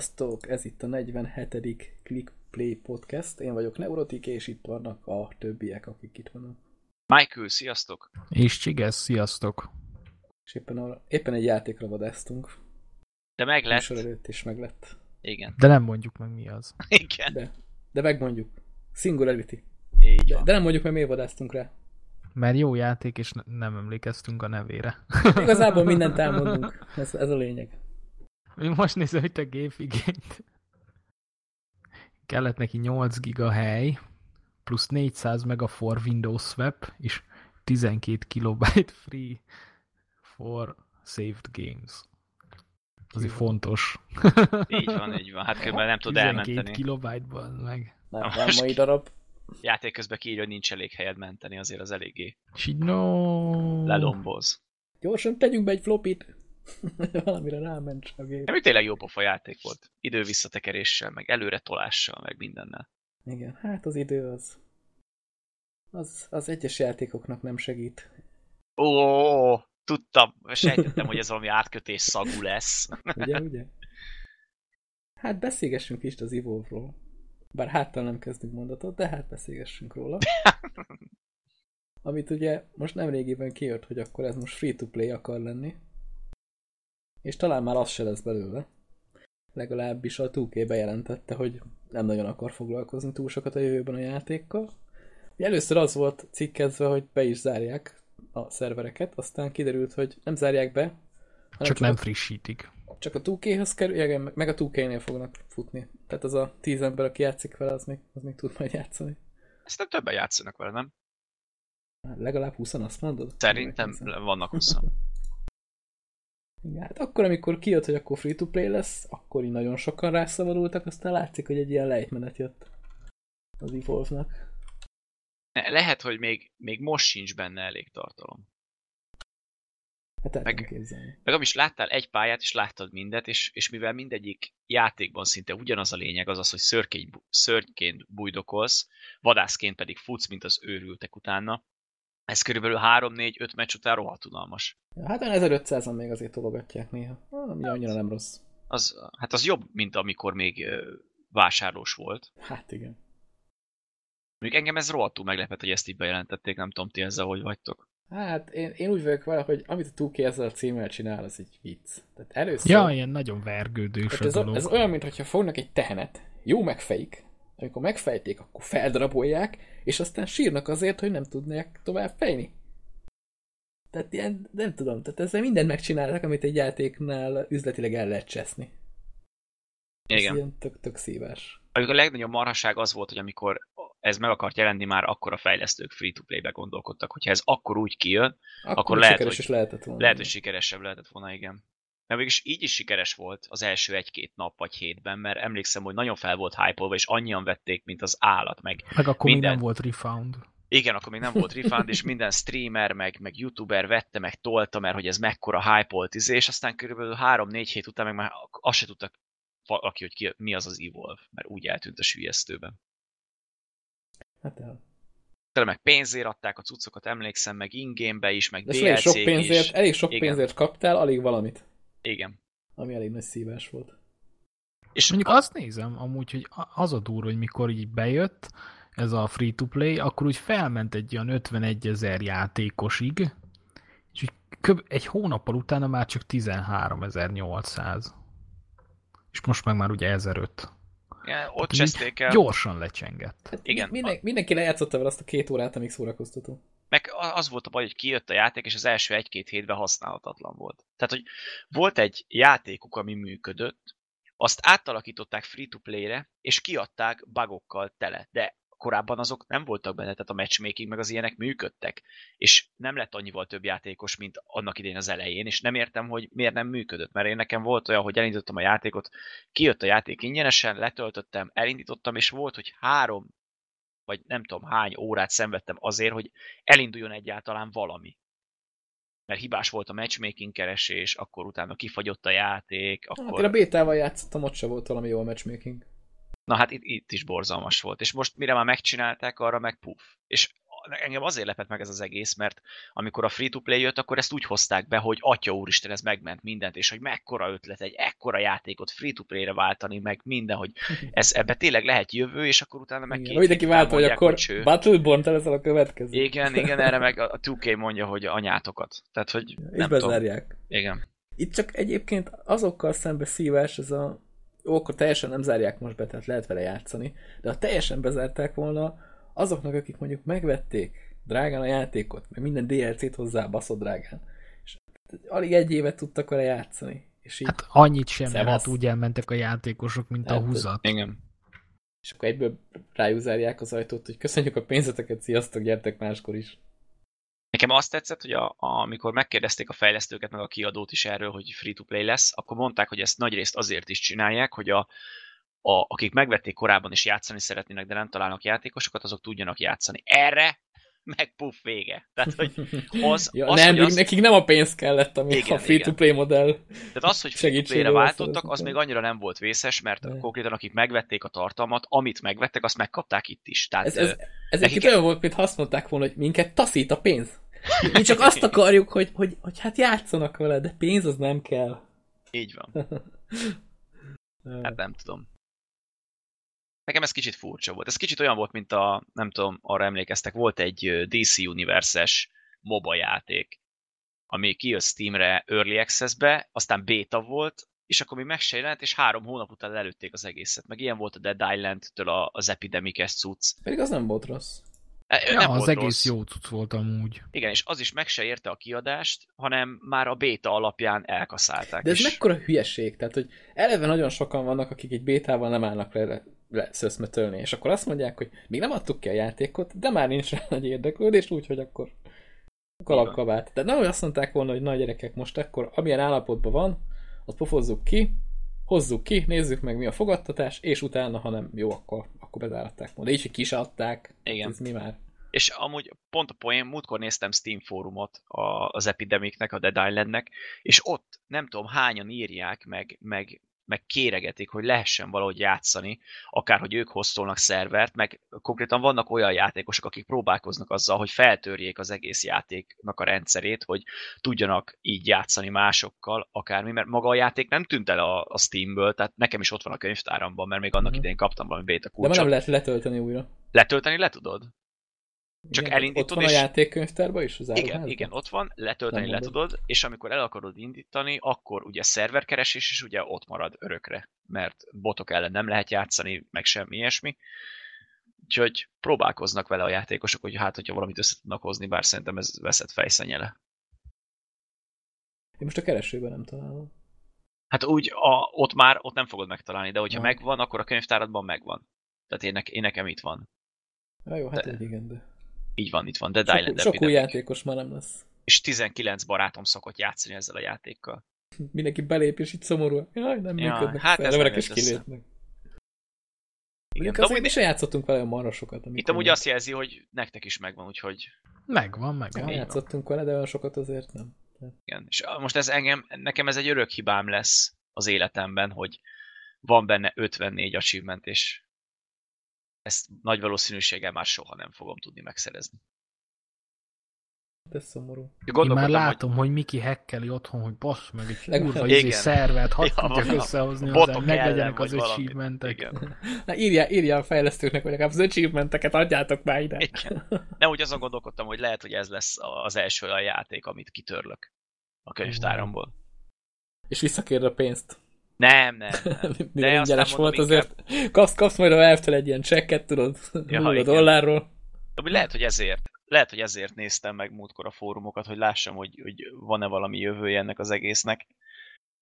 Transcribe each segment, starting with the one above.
Sziasztok! Ez itt a 47. Click Play Podcast. Én vagyok Neurotik, és itt vannak a többiek, akik itt vannak. Michael, sziasztok! És Csigesz, sziasztok! És éppen, arra, éppen egy játékra vadáztunk. De meg lett. Műsor előtt is meg lett. Igen. De nem mondjuk meg mi az. Igen. De, de megmondjuk. Singularity. Így De, van. de nem mondjuk meg, miért vadáztunk rá. Mert jó játék, és ne- nem emlékeztünk a nevére. Igazából mindent elmondunk. Ez, ez a lényeg. Még most nézem itt a gépigényt. Kellett neki 8 giga hely, plusz 400 mega for Windows Swap, és 12 kilobyte free for saved games. Azért fontos. Így van, így van. Hát közben nem tud 12 elmenteni. kilobyte meg. Nem, nem most mai darab. Játék közben kiírja, hogy nincs elég helyed menteni, azért az eléggé És így no... lelomboz. Gyorsan tegyünk be egy flopit. Valamire ráment a gép. Nem, tényleg jó pofa játék volt. Idő visszatekeréssel, meg előre tolással, meg mindennel. Igen, hát az idő az... Az, az egyes játékoknak nem segít. Ó, tudtam, sejtettem, hogy ez valami átkötés szagú lesz. Ugye, ugye? Hát beszélgessünk is az Evolve-ról. Bár háttal nem kezdünk mondatot, de hát beszélgessünk róla. Amit ugye most nem régiben kijött, hogy akkor ez most free-to-play akar lenni. És talán már az se lesz belőle. Legalábbis a 2K bejelentette, hogy nem nagyon akar foglalkozni túl sokat a jövőben a játékkal. Először az volt cikkezve, hogy be is zárják a szervereket, aztán kiderült, hogy nem zárják be, hanem Csak nem a frissítik. csak a 2K-hoz kerül, igen, meg a 2K-nél fognak futni. Tehát az a tíz ember, aki játszik vele, az még, az még tud majd játszani. Ezt nem többen játszanak vele, nem? Legalább 20 azt mondod? Szerintem vannak 20 Igen, hát akkor, amikor kijött, hogy akkor free-to-play lesz, akkor így nagyon sokan rászabadultak, aztán látszik, hogy egy ilyen lejtmenet jött az Evolve-nak. Lehet, hogy még, még most sincs benne elég tartalom. Hát el Meg- képzelni. Meg is láttál egy pályát, és láttad mindet, és, és mivel mindegyik játékban szinte ugyanaz a lényeg, az az, hogy szörkény, szörnyként bujdokolsz, vadászként pedig futsz, mint az őrültek utána, ez körülbelül 3-4-5 meccs után rohadt unalmas. Ja, hát olyan 1500-an még azért tologatják néha. Ami annyira nem rossz. Az, hát az jobb, mint amikor még vásárlós volt. Hát igen. Mondjuk engem ez rohadtul meglepett, hogy ezt így bejelentették, nem tudom ti ezzel, hogy vagytok. Hát én, én úgy vagyok vele, hogy amit a 2K ezzel a címmel csinál, az egy vicc. Tehát először... Ja, ilyen nagyon vergődős ez, a, ez olyan, mintha fognak egy tehenet, jó megfejik, amikor megfejték, akkor feldarabolják, és aztán sírnak azért, hogy nem tudják tovább fejni. Tehát ilyen, nem tudom, tehát ezzel mindent megcsinálnak, amit egy játéknál üzletileg el lehet cseszni. Ez Igen. ilyen tök, tök szívás. Amikor a legnagyobb marhaság az volt, hogy amikor ez meg akart jelenni, már akkor a fejlesztők free-to-play-be gondolkodtak, hogyha ez akkor úgy kijön, Akkor, Akkor lehet, hogy- is lehetett volna. lehet, hogy sikeresebb lehetett volna, igen. Mert mégis így is sikeres volt az első egy-két nap vagy hétben, mert emlékszem, hogy nagyon fel volt hype és annyian vették, mint az állat, meg Meg akkor még minden- nem volt refound. igen, akkor még nem volt refund, és minden streamer, meg, meg youtuber vette, meg tolta, mert hogy ez mekkora hype volt, izé, és aztán körülbelül 3-4 hét után meg már azt se tudtak valaki, hogy ki, mi az az Evolve, mert úgy eltűnt a sülyeztőben. Hát el. Tele meg pénzért adták a cuccokat, emlékszem, meg ingame is, meg De elég sok pénzért, is. elég sok Igen. pénzért kaptál, alig valamit. Igen. Ami elég nagy szívás volt. És Mondjuk azt nézem amúgy, hogy a- az a durva, hogy mikor így bejött ez a free-to-play, akkor úgy felment egy olyan 51 ezer játékosig, és úgy köb- egy hónappal utána már csak 13.800. És most meg már ugye 1005. igen, ott cseszték el. Gyorsan lecsengett. Hát Igen. Minden, mindenki lejátszotta vele azt a két órát, amíg szórakoztató. Meg az volt a baj, hogy kijött a játék, és az első egy-két hétben használhatatlan volt. Tehát, hogy volt egy játékuk, ami működött, azt átalakították free-to-play-re, és kiadták bugokkal tele. De korábban azok nem voltak benne, tehát a matchmaking meg az ilyenek működtek. És nem lett annyival több játékos, mint annak idén az elején, és nem értem, hogy miért nem működött. Mert én nekem volt olyan, hogy elindítottam a játékot, kijött a játék ingyenesen, letöltöttem, elindítottam, és volt, hogy három vagy nem tudom hány órát szenvedtem azért, hogy elinduljon egyáltalán valami. Mert hibás volt a matchmaking keresés, akkor utána kifagyott a játék, Hát akkor... én a bétával játszottam, ott se volt valami jó a matchmaking. Na hát itt, itt is borzalmas volt. És most mire már megcsinálták, arra meg puff. És engem azért lepett meg ez az egész, mert amikor a free-to-play jött, akkor ezt úgy hozták be, hogy atya úristen, ez megment mindent, és hogy mekkora ötlet egy ekkora játékot free-to-play-re váltani, meg minden, hogy ez ebbe tényleg lehet jövő, és akkor utána meg két Mindenki vált, hogy akkor Battleborn te leszel a következő. Igen, igen, erre meg a 2K mondja, hogy anyátokat. Tehát, hogy és nem bezárják. Tudom. Igen. Itt csak egyébként azokkal szembe szívás ez a jó, akkor teljesen nem zárják most be, tehát lehet vele játszani, de ha teljesen bezárták volna, azoknak, akik mondjuk megvették drágán a játékot, meg minden DLC-t hozzá baszott drágán, és alig egy évet tudtak vele játszani. És így hát annyit sem, mert hát úgy elmentek a játékosok, mint hát, a húzat. Igen. És akkor egyből rájuk zárják az ajtót, hogy köszönjük a pénzeteket, sziasztok, gyertek máskor is. Nekem azt tetszett, hogy a, a, amikor megkérdezték a fejlesztőket, meg a kiadót is erről, hogy free-to-play lesz, akkor mondták, hogy ezt nagyrészt azért is csinálják, hogy a, a, akik megvették korábban és játszani szeretnének, de nem találnak játékosokat, azok tudjanak játszani. Erre meg puff vége. Tehát, hogy az, ja, az, nem, hogy az... nekik nem a pénz kellett, ami igen, a free-to-play modell Tehát az, hogy free-to-play-re váltottak, az még annyira nem volt vészes, mert de. konkrétan akik megvették a tartalmat, amit megvettek, azt megkapták itt is. Tehát, ez, ez, ez nekik... olyan volt, mint azt mondták volna, hogy minket taszít a pénz. Mi csak azt akarjuk, hogy, hogy, hogy hát játszanak vele, de pénz az nem kell. Így van. Hát nem tudom. Nekem ez kicsit furcsa volt. Ez kicsit olyan volt, mint a, nem tudom, arra emlékeztek, volt egy DC Universe-es MOBA játék, ami kijött Steamre Early Access-be, aztán beta volt, és akkor mi meg se jelent, és három hónap után előtték az egészet. Meg ilyen volt a Dead Island-től az Epidemic-es cucc. Pedig az nem volt rossz. Ja, nem az egész rossz. jó cucc volt amúgy. Igen, és az is meg se érte a kiadást, hanem már a béta alapján elkaszálták. De ez és... mekkora hülyeség, tehát hogy eleve nagyon sokan vannak, akik egy bétával nem állnak le, le szöszmetölni, és akkor azt mondják, hogy még nem adtuk ki a játékot, de már nincs rá nagy érdeklődés, úgyhogy akkor kalapkabát. Tehát nem azt mondták volna, hogy nagy gyerekek most akkor, amilyen állapotban van, azt pofozzuk ki, hozzuk ki, nézzük meg mi a fogadtatás, és utána, ha nem jó, akkor, akkor bezáratták volna. Így, hogy kis adták. Igen. Ez mi már? És amúgy pont a poén, múltkor néztem Steam fórumot az Epidemicnek, a Dead Islandnek, és ott nem tudom hányan írják, meg, meg meg kéregetik, hogy lehessen valahogy játszani, akár hogy ők hoztolnak szervert, meg konkrétan vannak olyan játékosok, akik próbálkoznak azzal, hogy feltörjék az egész játéknak a rendszerét, hogy tudjanak így játszani másokkal, akármi, mert maga a játék nem tűnt el a, a Steamből, tehát nekem is ott van a könyvtáramban, mert még annak mm. idején kaptam valami beta kulcsot. De már nem lehet letölteni újra. Letölteni le tudod? Csak igen, elindítod, ott van és... a játékkönyvtárban is? Az igen, igen, ott van, letölteni le tudod, és amikor el akarod indítani, akkor ugye szerverkeresés is ugye ott marad örökre, mert botok ellen nem lehet játszani, meg semmi ilyesmi. Úgyhogy próbálkoznak vele a játékosok, hogy hát, hogyha valamit össze tudnak hozni, bár szerintem ez veszett fejszenyele. Én most a keresőben nem találom. Hát úgy, a, ott már, ott nem fogod megtalálni, de hogyha ja. megvan, akkor a könyvtáradban megvan. Tehát én, én nekem itt van. Ja, jó, hát de... igen, de... Így van, itt van. Dead sok, Island Sok új játékos már nem lesz. És 19 barátom szokott játszani ezzel a játékkal. Mindenki belép, és itt szomorú. Jaj, nem ja, működnek. Hát ez nem és kilépnek. Igen, azért amúgy... mi sem játszottunk vele marra sokat. Itt amúgy azt jelzi, hogy nektek is megvan, úgyhogy... Megvan, megvan. Ja, játszottunk vele, de olyan sokat azért nem. Igen, és most ez engem, nekem ez egy örök hibám lesz az életemben, hogy van benne 54 achievement, és ezt nagy valószínűséggel már soha nem fogom tudni megszerezni. Ez szomorú. Én már látom, hogy... hogy Miki hekkeli otthon, hogy bassz meg egy kurva izé szervet, hadd ja, tudjak összehozni hozzá, meglegyenek az achievementek. Na írja, írja a fejlesztőknek, hogy legalább az achievementeket adjátok már ide. Igen. Nem úgy azon gondolkodtam, hogy lehet, hogy ez lesz az első a játék, amit kitörlök a könyvtáramból. És visszakér a pénzt. Nem, nem, nem. De ingyenes volt inkább... azért. Kapsz, kapsz majd a valve egy ilyen csekket, tudod, ja, 0 dollárról. De lehet, hogy ezért. Lehet, hogy ezért néztem meg múltkor a fórumokat, hogy lássam, hogy, hogy van-e valami jövője ennek az egésznek,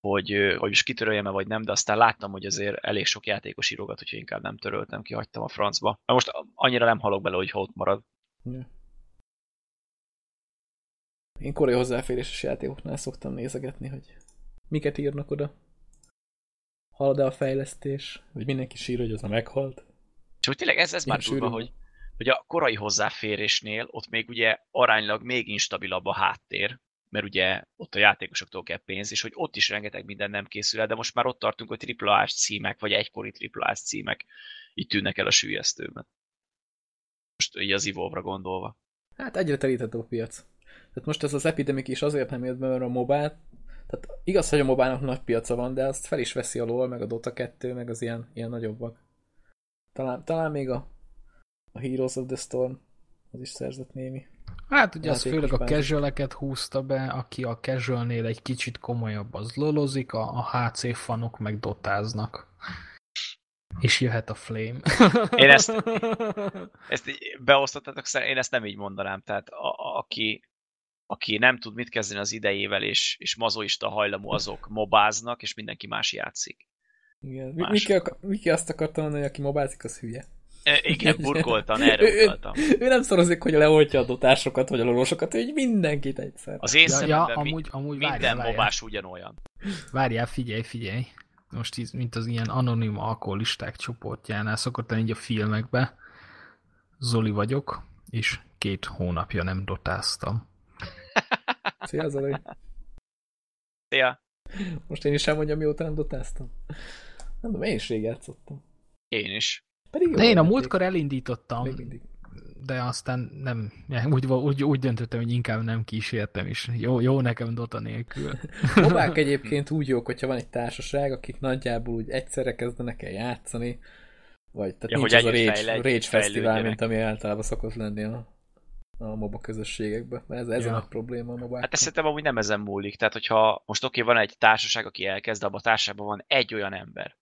hogy, hogy is kitöröljem-e vagy nem, de aztán láttam, hogy azért elég sok játékos írogat, úgyhogy inkább nem töröltem ki, hagytam a francba. Most annyira nem halok bele, hogy ott marad. Ja. Én korai hozzáféréses játékoknál szoktam nézegetni, hogy miket írnak oda halad-e a fejlesztés, vagy mindenki sír, hogy az a meghalt. És úgy tényleg ez, ez már durva, hogy, hogy a korai hozzáférésnél ott még ugye aránylag még instabilabb a háttér, mert ugye ott a játékosoktól kell pénz, és hogy ott is rengeteg minden nem készül el, de most már ott tartunk, hogy AAA-s címek, vagy egykori AAA-s címek így tűnnek el a sűjesztőben. Most így az evolve gondolva. Hát egyre teríthető a piac. Tehát most ez az Epidemic is azért nem jött be, mert a mobile, tehát igaz, hogy a mobile nagy piaca van, de azt fel is veszi a LoL, meg a Dota 2, meg az ilyen, ilyen nagyobbak. Talán, talán még a, a Heroes of the Storm az is szerzett némi. Hát ugye az főleg a casual húzta be, aki a casualnél egy kicsit komolyabb, az lolozik, a, a HC fanok meg dotáznak. És jöhet a flame. Én ezt, ezt szerint én ezt nem így mondanám. Tehát a, a, aki, aki nem tud mit kezdeni az idejével, és, és mazoista hajlamú, azok mobáznak, és mindenki más játszik. Igen. Mi- Más. Miki, akar, Miki azt akarta mondani, hogy aki mobázik, az hülye. E, igen, burkoltan, erre Ő- ő- utaltam. Ő nem szorozik, hogy leoltja a dotásokat, vagy a lolosokat, ő így mindenkit egyszer. Az én Ja, ja, mi- amúgy, amúgy minden várjál, várjál. mobás ugyanolyan. Várjál, figyelj, figyelj. Most így, mint az ilyen anonim alkoholisták csoportjánál szokott lenni így a filmekbe. Zoli vagyok, és két hónapja nem dotáztam. Szia, Zoli. Ja, Most én is elmondjam, mióta nem dotáztam. Nem tudom, én is rég játszottam. én is. Pedig De én a múltkor elindítottam, mindig. de aztán nem, úgy, úgy, úgy döntöttem, hogy inkább nem kísértem, és jó, jó nekem Dota nélkül. Mobák egyébként úgy jók, hogyha van egy társaság, akik nagyjából úgy egyszerre kezdenek el játszani, vagy tehát Ja, nincs hogy az a Rage, fejlődj- Rage Fesztivál, fejlődjenek. mint ami általában szokott lenni a, a MOBA közösségekben. Mert ez, ez Ja. a nagy probléma a mobákkal. Hát ez szerintem amúgy nem ezen múlik. Tehát, hogyha most oké, van egy társaság, aki elkezd, de abban a társaságban van egy olyan ember,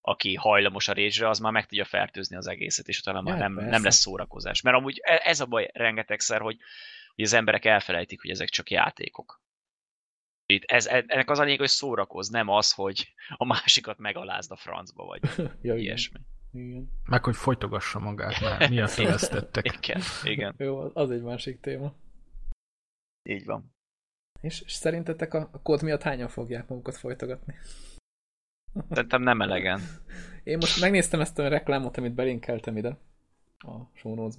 aki hajlamos a rage az már meg tudja fertőzni az egészet, és utána már Ja, nem, persze. nem lesz szórakozás. Mert amúgy e- ez a baj rengetegszer, hogy, hogy az emberek elfelejtik, hogy ezek csak játékok. Itt ez, ennek az a lényeg, hogy szórakoz, nem az, hogy a másikat megalázd a francba, vagy ja, ilyesmi. igen. Meg, hogy folytogassa magát, mert miatt vesztettek. Igen, igen, Jó, az- egy másik téma. így van. És, és szerintetek a, a kód miatt hányan fogják magukat folytogatni? Szerintem nem elegen. Én most megnéztem ezt a reklámot, amit belinkeltem ide a show.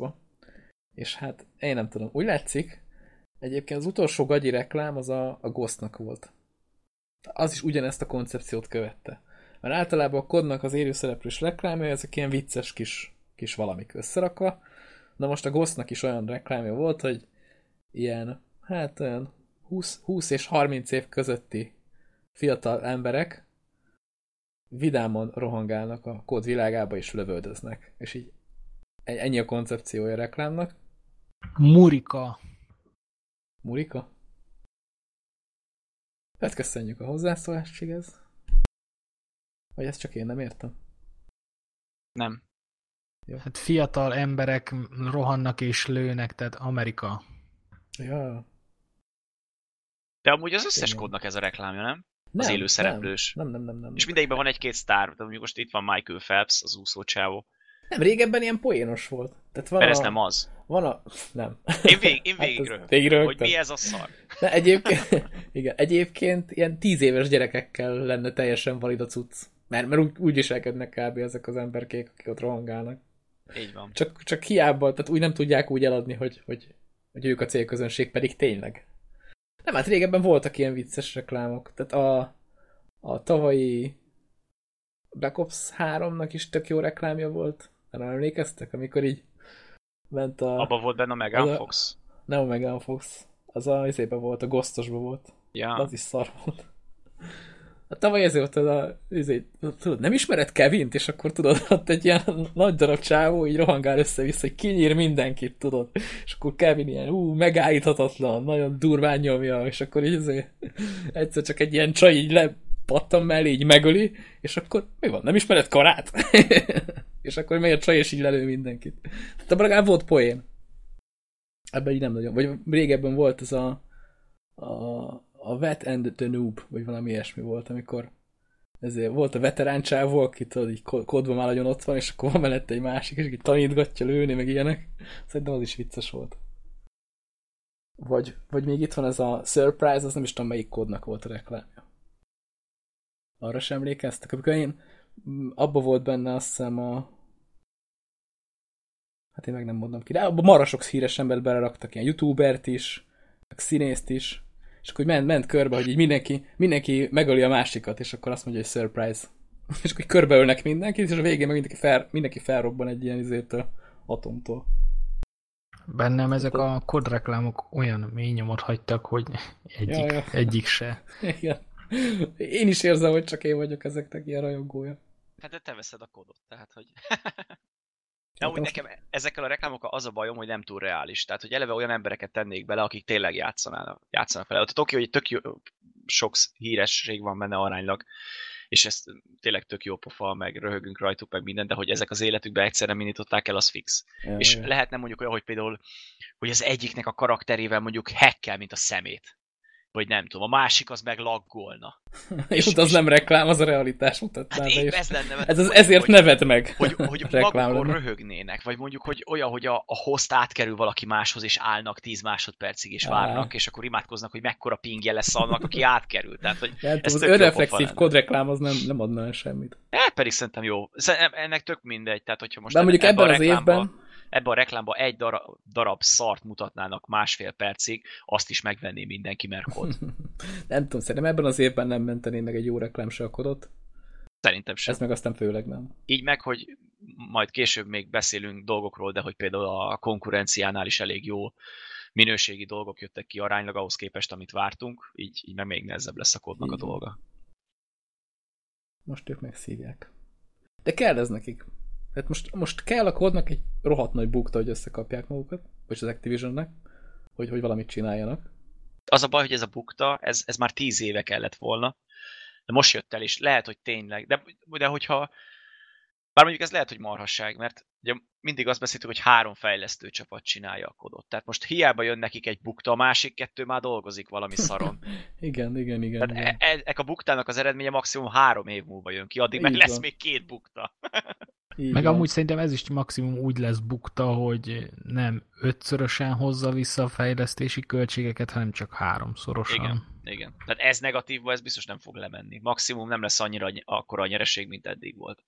És hát én nem tudom. Úgy látszik, egyébként az utolsó gagyi reklám az a, a Ghostnak volt. Az is ugyanezt a koncepciót követte. Mert általában a kodnak az élőszereplős reklámja, ezek ilyen vicces kis, kis valamik összerakva. Na most a Ghostnak is olyan reklámja volt, hogy ilyen, hát olyan 20, 20 és 30 év közötti fiatal emberek vidáman rohangálnak a kód világába és lövöldöznek. És így ennyi a koncepciója a reklámnak. Murika. Murika? Hát köszönjük a hozzászólást, Csigez. Vagy ezt csak én nem értem? Nem. Hát fiatal emberek rohannak és lőnek, tehát Amerika. Ja. De amúgy az összes Igen. kódnak ez a reklámja, nem? Nem, Az élő szereplős. Nem, nem, nem, nem. És mindegyikben van egy-két sztár, de mondjuk most itt van Michael Phelps, az úszó csávó. Nem, régebben ilyen poénos volt. Tehát van Mert a, ez nem az. Van a... Nem. Én, vég, én Hát végig ez- röhögtem, hogy mi ez a szar. De egyébként, igen, egyébként ilyen tíz éves gyerekekkel lenne teljesen valid a cucc. Mert, mert úgy, úgy viselkednek kb. ezek az emberkék, akik ott rohangálnak. Így van. Csak, csak hiába, tehát úgy nem tudják úgy eladni, hogy, hogy, hogy ők a célközönség, pedig tényleg. Nem, hát régebben voltak ilyen vicces reklámok. Tehát a, a tavalyi Black Ops 3-nak is tök jó reklámja volt. Nem emlékeztek, amikor így ment a... Abba volt benne a Megan a- Fox. Nem a Megan Fox. Az a izébe volt, a Ghostosba volt. Ja. Az is szar volt. A tavaly ezért a, izé, tudod, nem ismered Kevint, és akkor tudod, ott egy ilyen nagy darab csávó így rohangál össze-vissza, hogy kinyír mindenkit, tudod. És akkor Kevin ilyen, ú, megállíthatatlan, nagyon durván nyomja, és akkor így azért egyszer csak egy ilyen csaj így lepattan mellé, így megöli, és akkor mi van, nem ismered karát? és akkor megy a csaj, és így lelő mindenkit. Tehát legalább volt poén. Ebben így nem nagyon. Vagy régebben volt ez a a, a Vet and the Noob, vagy valami ilyesmi volt, amikor ezért volt a veterán csávó, aki tudod, így ko- kodva már nagyon ott van, és akkor van mellette egy másik, és így tanítgatja lőni, meg ilyenek. Szerintem az is vicces volt. Vagy, vagy még itt van ez a Surprise, az nem is tudom melyik kódnak volt a reklámja. Arra sem emlékeztek? Amikor én abba volt benne azt hiszem a hát én meg nem mondom ki, de abban marra sok híres embert beleraktak, ilyen youtubert is, meg színészt is, és akkor ment, ment körbe, hogy így mindenki, mindenki megöli a másikat, és akkor azt mondja, hogy surprise. És akkor körbeölnek mindenkit, és a végén meg mindenki, fel, mindenki felrobban egy ilyen izétől, atomtól. Bennem ezek a kodreklámok olyan mély nyomot hagytak, hogy egyik, ja, ja. egyik se. Igen. Én is érzem, hogy csak én vagyok ezeknek ilyen rajongója. Hát de te veszed a kódot, tehát hogy... De úgy nekem ezekkel a reklámokkal az a bajom, hogy nem túl reális. Tehát, hogy eleve olyan embereket tennék bele, akik tényleg játszanának, játszanak vele. A Tokyo, hogy tök jó, sok híresség van benne aránylag, és ez tényleg tök jó pofa, meg röhögünk rajtuk, meg minden, de hogy ezek az életükbe egyszerre minították el, az fix. Ja, és ja. lehetne mondjuk olyan, hogy például, hogy az egyiknek a karakterével mondjuk hekkel, mint a szemét vagy nem tudom, a másik az meg laggolna. és, és az nem reklám, az a realitás mutatná. Hát épp ez lenne. Ez az, ezért hogy, neved meg. Hogy, hogy magukon röhögnének, vagy mondjuk, hogy olyan, hogy a, a host átkerül valaki máshoz, és állnak 10 másodpercig, és várnak, és akkor imádkoznak, hogy mekkora pingje lesz annak, aki átkerül. Tehát, hogy ja, ez az önreflexív kodreklám az nem, nem adna semmit. Hát pedig szerintem jó. Ennek tök mindegy. Tehát, hogyha most De mondjuk ebben az évben ebben a reklámban egy darab, darab szart mutatnának másfél percig, azt is megvenné mindenki, mert kod. nem tudom, szerintem ebben az évben nem mentené meg egy jó reklám se a kodot. Szerintem sem. Ez meg aztán főleg nem. Így meg, hogy majd később még beszélünk dolgokról, de hogy például a konkurenciánál is elég jó minőségi dolgok jöttek ki aránylag ahhoz képest, amit vártunk, így, így meg még nehezebb lesz a kódnak a dolga. Most ők megszívják. De kell ez nekik. Tehát most, most kell a kodnak egy rohadt nagy bukta, hogy összekapják magukat, vagy az Activisionnek, hogy, hogy valamit csináljanak. Az a baj, hogy ez a bukta, ez, ez már tíz éve kellett volna, de most jött el, és lehet, hogy tényleg, de, de hogyha, bár mondjuk ez lehet, hogy marhasság, mert ugye mindig azt beszéltük, hogy három fejlesztő csapat csinálja a kodot. Tehát most hiába jön nekik egy bukta, a másik kettő már dolgozik valami szaron. igen, igen, igen. Tehát igen. E, e, a buktának az eredménye maximum három év múlva jön ki, addig Így meg van. lesz még két bukta. Így Meg van. amúgy szerintem ez is maximum úgy lesz bukta, hogy nem ötszörösen hozza vissza a fejlesztési költségeket, hanem csak háromszorosan. Igen, igen. Tehát ez negatívba, ez biztos nem fog lemenni. Maximum nem lesz annyira akkora a nyereség, mint eddig volt.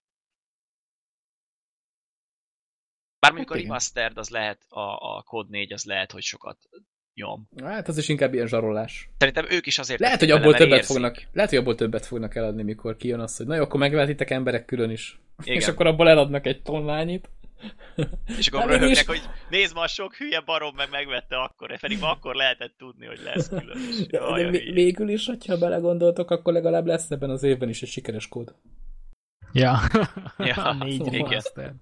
Bár mondjuk hát a remastered az lehet, a, a Code 4 az lehet, hogy sokat nyom. Hát az is inkább ilyen zsarolás. Szerintem ők is azért... Lehet, hogy abból többet érzik. fognak, lehet, hogy abból többet fognak eladni, mikor kijön az, hogy na jó, akkor megvehetitek emberek külön is. Igen. És akkor abból eladnak egy tonnányit. És akkor hát röhögnek, is... hogy nézd ma, sok hülye barom meg megvette akkor, pedig akkor lehetett tudni, hogy lesz külön. De, de végül is, hogyha belegondoltok, akkor legalább lesz ebben az évben is egy sikeres kód. Ja, ja négy szóval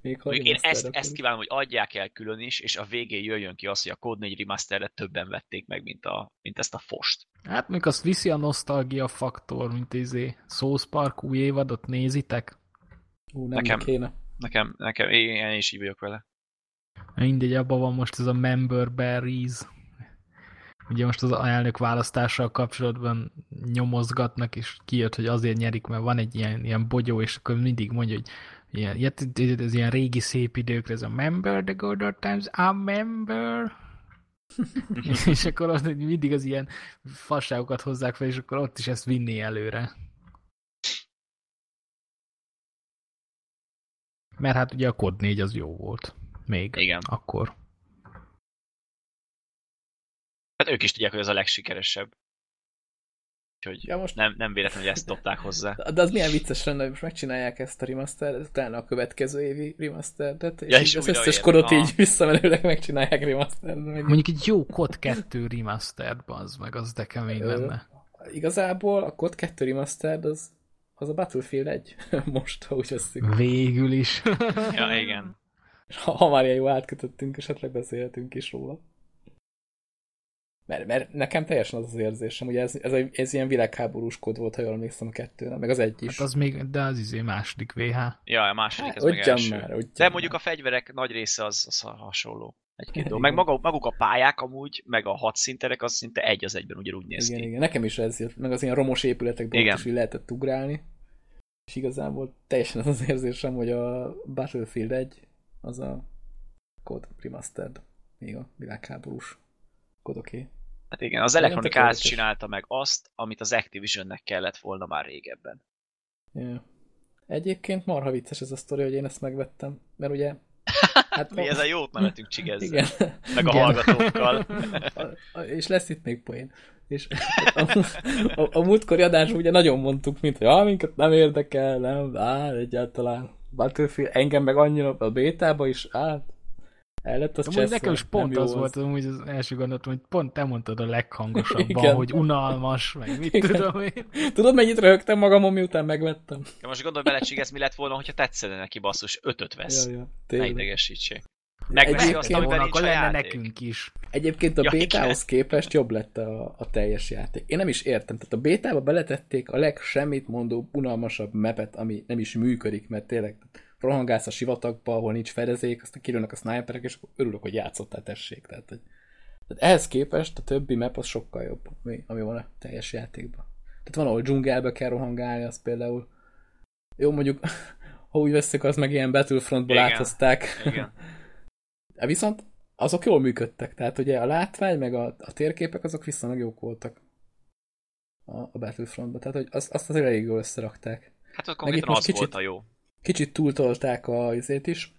még Én ezt, ezt kívánom, hogy adják el külön is, és a végén jöjjön ki az, hogy a Code 4 remaster többen vették meg, mint, a, mint ezt a fost. Hát még azt viszi a nosztalgia faktor, mint izé South Park új évadot nézitek? Ú, nem nekem, kéne. Nekem, nekem, én is így vagyok vele. Mindegy, abban van most ez a member berries. Ugye most az elnök választással kapcsolatban nyomozgatnak, és kijött, hogy azért nyerik, mert van egy ilyen, ilyen bogyó, és akkor mindig mondja, hogy ilyen, ez ilyen régi szép időkre, ez a member the good old times, a member. és akkor ott mindig az ilyen fasságokat hozzák fel, és akkor ott is ezt vinni előre. Mert hát ugye a kod 4 az jó volt. Még. Igen. Akkor. Hát ők is tudják, hogy ez a legsikeresebb. Úgyhogy ja, most... nem, nem véletlenül, hogy ezt dobták hozzá. De az milyen vicces lenne, hogy most megcsinálják ezt a remaster utána a következő évi remaster-et, és, ja, és az összes kodot így visszamenőleg megcsinálják remaster Mondjuk egy jó kod 2 remastered, az meg, az de kemény lenne. Igazából a kod 2 remastered az, az a Battlefield 1 most, ha úgy veszünk. Végül is. ja, igen. Ha, ha már ilyen jó átkötöttünk, esetleg beszélhetünk is róla. Mert, mert nekem teljesen az az érzésem, hogy ez, ez, ez ilyen világháborús kód volt, ha jól emlékszem a kettőnek, meg az egy is. Hát az még, de az izé második VH. Ja, a második, hát, ez meg első. Már, de már. mondjuk a fegyverek nagy része az, az hasonló. Egy-két dolog. Meg maga, maguk a pályák amúgy, meg a hadszinterek, az szinte egy az egyben ugyanúgy néz igen, ki. Igen, nekem is ez jött. Meg az ilyen romos épületekből is így lehetett ugrálni. És igazából teljesen az az érzésem, hogy a Battlefield 1 az a Code Remastered. Még a világháborús kodoké. Hát igen, az Electronic Arts csinálta meg azt, amit az Activisionnek kellett volna már régebben. Yeah. Egyébként marha vicces ez a sztori, hogy én ezt megvettem, mert ugye... Hát Mi ez a jót nevetünk csigezzel. Igen. Meg a Igen. hallgatókkal. és lesz itt még poén. És a, a, a múltkori adásban ugye nagyon mondtuk, mint hogy ah, minket nem érdekel, nem, á, egyáltalán Battlefield, engem meg annyira a bétába is, hát El lett az Amúgy nekem is pont az jó volt amúgy az első gondolatom, hogy pont te mondtad a leghangosabban, Igen. hogy unalmas, meg mit Igen. tudom én. Tudod, mennyit röhögtem magamon, miután megvettem? Ja, most gondolj bele, ez mi lett volna, hogyha tetszene neki basszus, ötöt vesz. Ja, ja, Ne idegesítsék. Megveszi Egyébként- azt, amiben nincs lenne játék. nekünk is. Egyébként a Ja, bétához képest jobb lett a, a teljes játék. Én nem is értem. Tehát a bétába beletették a legsemmit mondó, unalmasabb mepet, ami nem is működik, mert tényleg rohangálsz a sivatagba, ahol nincs fedezék, aztán kirülnek a sniperek, és akkor örülök, hogy játszottál, tessék. Tehát, hogy, tehát ehhez képest a többi map az sokkal jobb, ami, ami van a teljes játékban. Tehát van, ahol dzsungelbe kell rohangálni, az például jó, mondjuk, ha úgy veszük, az meg ilyen Battlefrontból Igen. áthozták. Igen. Hát Viszont azok jól működtek, tehát ugye a látvány, meg a, a térképek, azok viszonylag jók voltak a, a Battlefrontban, tehát hogy azt, azt azért elég jól összerakták. Hát itt most az kicsit- volt a jó. Kicsit túltolták a izét is,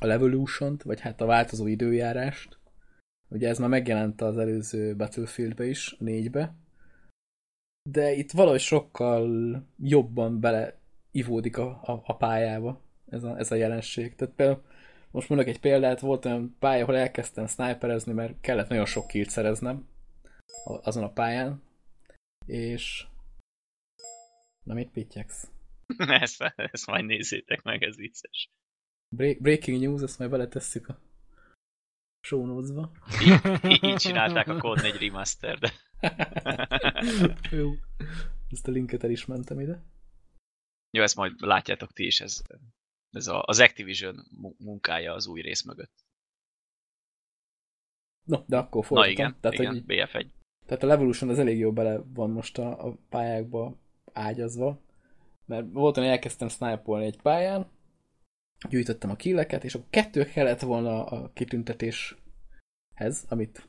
a levolution vagy hát a változó időjárást. Ugye ez már megjelent az előző Battlefieldbe is, a négybe. De itt valahogy sokkal jobban bele ivódik a, a, a pályába ez a, ez a jelenség. Tehát például most mondok egy példát, volt olyan pálya, ahol elkezdtem sniperezni, mert kellett nagyon sok killt szereznem azon a pályán, és na mit pittyegsz? ezt, ezt majd nézzétek meg, ez vicces. Break, breaking news, ezt majd beletesszük a show notes-ba. Így, így csinálták a Code 4 remaster de Jó. Ezt a linket el is mentem ide. Jó, ezt majd látjátok ti is, ez, ez a, az Activision mu- munkája az új rész mögött. No, de akkor Na folytatom. igen, tehát, igen, Hogy, BF1. tehát a Levolution az elég jó bele van most a, a pályákba ágyazva. Mert volt, hogy elkezdtem sniperolni egy pályán, gyűjtöttem a killeket, és akkor kettő kellett volna a kitüntetéshez, amit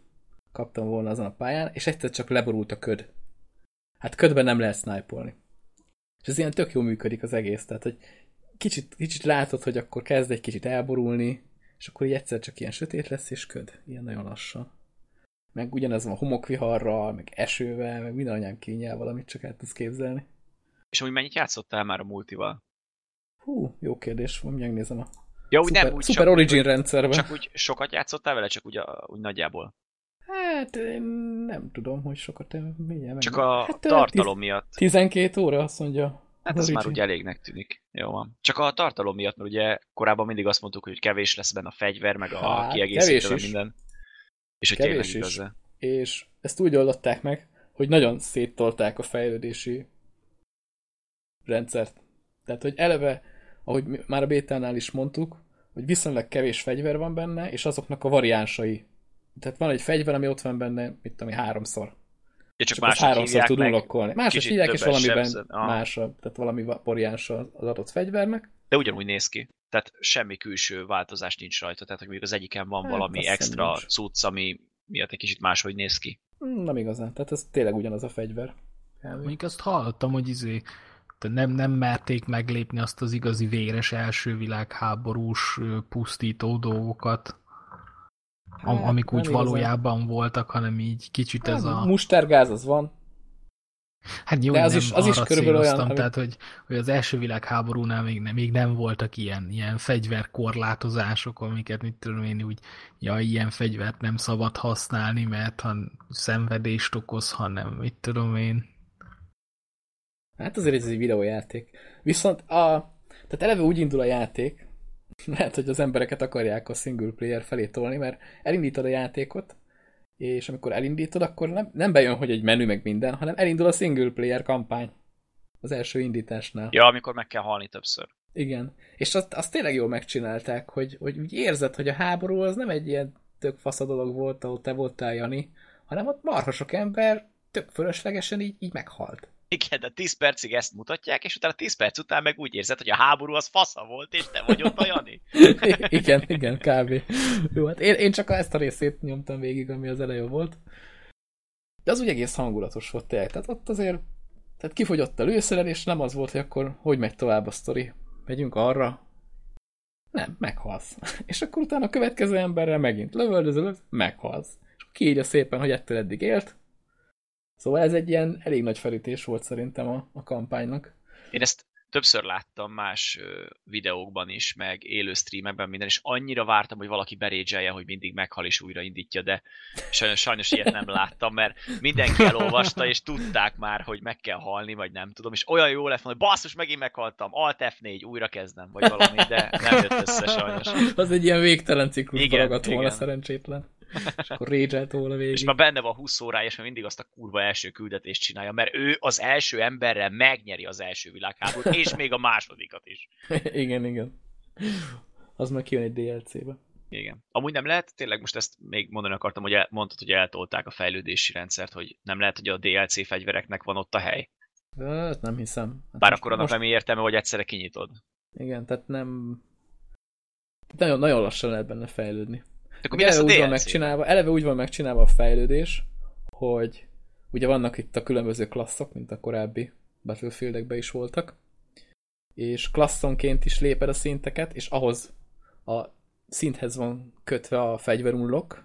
kaptam volna azon a pályán, és egyszer csak leborult a köd. Hát ködben nem lehet sniperolni. És ez ilyen tök jó működik az egész, tehát hogy kicsit, kicsit látod, hogy akkor kezd egy kicsit elborulni, és akkor így egyszer csak ilyen sötét lesz, és köd. Ilyen nagyon lassan. Meg ugyanez van homokviharral, meg esővel, meg minden anyám kényel valamit csak el tudsz képzelni. És úgy mennyit játszottál már a multival? Hú, jó kérdés, megnézem a Ja, úgy Super, nem, úgy Super csak, Origin úgy, rendszerben. Csak úgy sokat játszottál vele, csak úgy, a, úgy nagyjából. Hát én nem tudom, hogy sokat mindjárt. Csak a hát, tartalom miatt. 12 óra, azt mondja. Hát ez már ugye elégnek tűnik. Jó van. Csak a tartalom miatt, mert ugye korábban mindig azt mondtuk, hogy kevés lesz benne a fegyver, meg a Hát, kiegészítő, minden. És hogy Kevés tényleg igaz És ezt úgy oldották meg, hogy nagyon széttolták a fejlődési rendszert. Tehát, hogy eleve, ahogy már a bétánál is mondtuk, hogy viszonylag kevés fegyver van benne, és azoknak a variánsai. Tehát van egy fegyver, ami ott van benne, mit tudom én, háromszor. Ja, csak Csak háromszor tud unlockolni. Máshogy kicsit hívják, és valamiben sebzed. Más, tehát valami va- variáns az adott fegyvernek. De ugyanúgy néz ki. Tehát semmi külső változás nincs rajta. Tehát, hogy mondjuk az egyiken van Hát, valami extra cucc, ami miatt egy kicsit máshogy néz ki. Nem igazán, tehát ez tényleg ugyanaz a fegyver. Kb. Mondjuk azt hallottam, hogy izé, nem, nem merték meglépni azt az igazi véres első világháborús pusztító dolgokat, Hát, amik úgy igazán. valójában voltak, hanem így kicsit ez Hát, a... Mustárgáz az van. Hát jó, de az nem is- az is arra körülbelül olyan, ami- tehát hogy, hogy az első világháborúnál még nem, még nem voltak ilyen, ilyen fegyverkorlátozások, amiket mit tudom én úgy, ja, ilyen fegyvert nem szabad használni, mert ha szenvedést okoz, hanem mit tudom én. Hát azért ez egy videójáték. Viszont a... Tehát eleve úgy indul a játék, lehet, hogy az embereket akarják a single player felé tolni, mert elindítod a játékot, és amikor elindítod, akkor nem, nem bejön, hogy egy menü meg minden, hanem elindul a single player kampány. Az első indításnál. Ja, amikor meg kell halni többször. Igen. És azt, azt tényleg jól megcsinálták, hogy, hogy úgy érzed, hogy a háború az nem egy ilyen tök fasz dolog volt, ahol te voltál, Jani, hanem ott marha sok ember tök fölöslegesen így, így meghalt. Igen, de 10 percig ezt mutatják, és utána 10 perc után meg úgy érzed, hogy a háború az fasza volt, és te vagy ott a Jani. igen, igen, kb. Jó, hát én, én csak ezt a részét nyomtam végig, ami az eleje volt. De az úgy egész hangulatos volt tényleg. Tehát ott azért tehát kifogyott a lőszerelés, nem az volt, hogy akkor hogy megy tovább a sztori. Megyünk arra. Nem, meghalsz. És akkor utána a következő emberrel megint lövöldözöl, meghalsz. És kiírja szépen, hogy ettől eddig élt. Szóval ez egy ilyen elég nagy felütés volt szerintem a, a kampánynak. Én ezt többször láttam más videókban is, meg élő streamekben minden, és annyira vártam, hogy valaki berédzselje, hogy mindig meghal és újraindítja, de sajnos, sajnos ilyet nem láttam, mert mindenki elolvasta, és tudták már, hogy meg kell halni, vagy nem tudom, és olyan jó lett, hogy basszus, megint meghaltam, Alt F4, újra kezdem, vagy valami, de nem jött össze sajnos. Az egy ilyen végtelen ciklusba ragadt volna szerencsétlen. És akkor rage volna végig. És már benne van 20 órája, és mindig azt a kurva első küldetést csinálja, mert ő az első emberrel megnyeri az első világháborút, és még a másodikat is. igen, igen. Az meg kijön egy DLC-be. Igen. Amúgy nem lehet, tényleg most ezt még mondani akartam, hogy el, mondtad, hogy eltolták a fejlődési rendszert, hogy nem lehet, hogy a DLC fegyvereknek van ott a hely. Hát nem hiszem. Hát Bár akkor annak most... nem értelme, hogy egyszerre kinyitod. Igen, tehát nem... Nagyon, nagyon lassan lehet benne fejlődni. Akkor mi eleve, úgy van megcsinálva, eleve úgy van megcsinálva a fejlődés, hogy ugye vannak itt a különböző klasszok, mint a korábbi Battlefieldekben is voltak, és klasszonként is léped a szinteket, és ahhoz a szinthez van kötve a fegyver unlock,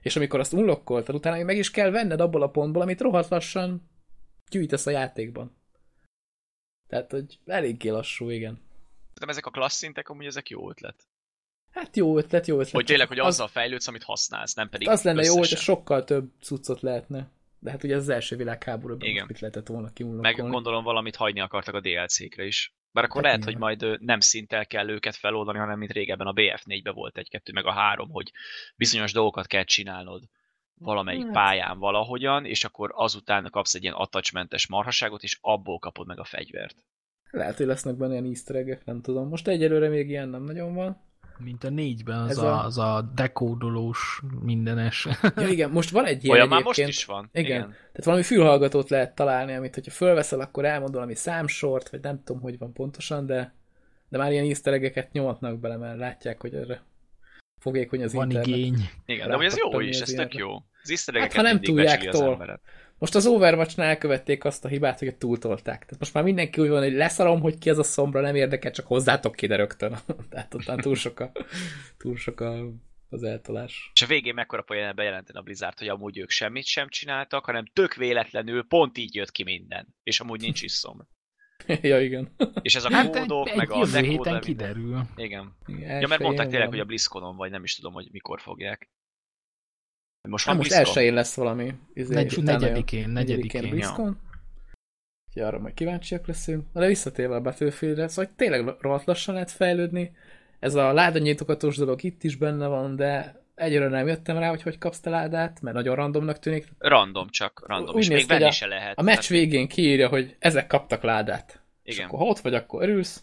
és amikor azt unlockoltad, utána meg is kell venned abból a pontból, amit rohadt lassan gyűjtesz a játékban. Tehát, hogy eléggé lassú, igen. De ezek a klassz szintek amúgy ezek jó ötlet. Hát jó ötlet, jó ötlet. Hogy tényleg, hogy azzal az... fejlődsz, amit használsz, nem pedig Az lenne összesen. jó, hogy sokkal több cuccot lehetne. De hát ugye az első világháborúban Igen. mit lehetett volna kiunlokkolni. Meg gondolom valamit hagyni akartak a DLC-kre is. Bár akkor hát lehet, hogy majd nem szinttel kell őket feloldani, hanem mint régebben a BF4-ben volt egy-kettő, meg a három, hogy bizonyos dolgokat kell csinálnod valamelyik hát. pályán valahogyan, és akkor azután kapsz egy ilyen attachmentes marhaságot, és abból kapod meg a fegyvert. Lehet, hogy lesznek benne ilyen easter nem tudom. Most egyelőre még ilyen nem nagyon van. Mint a négyben, az, a, a, az a dekódolós mindenes. Ja, igen, most van egy ilyen Olyan már most is van. Igen. igen. Tehát valami fülhallgatót lehet találni, amit hogyha fölveszel, akkor elmond valami számsort, vagy nem tudom, hogy van pontosan, de, de már ilyen easter nyomatnak bele, mert látják, hogy erre fogékony az van internet. igény. Igen, de ez jó is, ez tök jó. Az easter hát, ha nem túlják tol. Most az Overwatch-nál elkövették azt a hibát, hogy túltolták. Tehát most már mindenki úgy van, hogy leszarom, hogy ki az a szombra, nem érdekel, csak hozzátok ki, de rögtön. Tehát ott túl sok, a, túl sok a, az eltolás. És a végén mekkora poén bejelenteni a Blizzard, hogy amúgy ők semmit sem csináltak, hanem tök véletlenül pont így jött ki minden. És amúgy nincs is szomra. ja, igen. És ez a hát kódok, egy, meg egy a héten kiderül. Igen. igen ja, mert mondták tényleg, hogy a BlizzConon, vagy nem is tudom, hogy mikor fogják. Most, hát most elsőjén lesz valami. Izé, Negy, negyedikén, negyedikén. BlizzCon. Ja. arra majd kíváncsiak leszünk. De visszatérve a Battlefieldre, szóval tényleg rohadt lassan lehet fejlődni. Ez a ládanyitogatós dolog itt is benne van, de egyre nem jöttem rá, hogy hogy kapsz te ládát, mert nagyon randomnak tűnik. Random csak, random, Úgy és még venni se lehet. A meccs végén kiírja, hogy ezek kaptak ládát. Igen. És akkor ha ott vagy, akkor örülsz,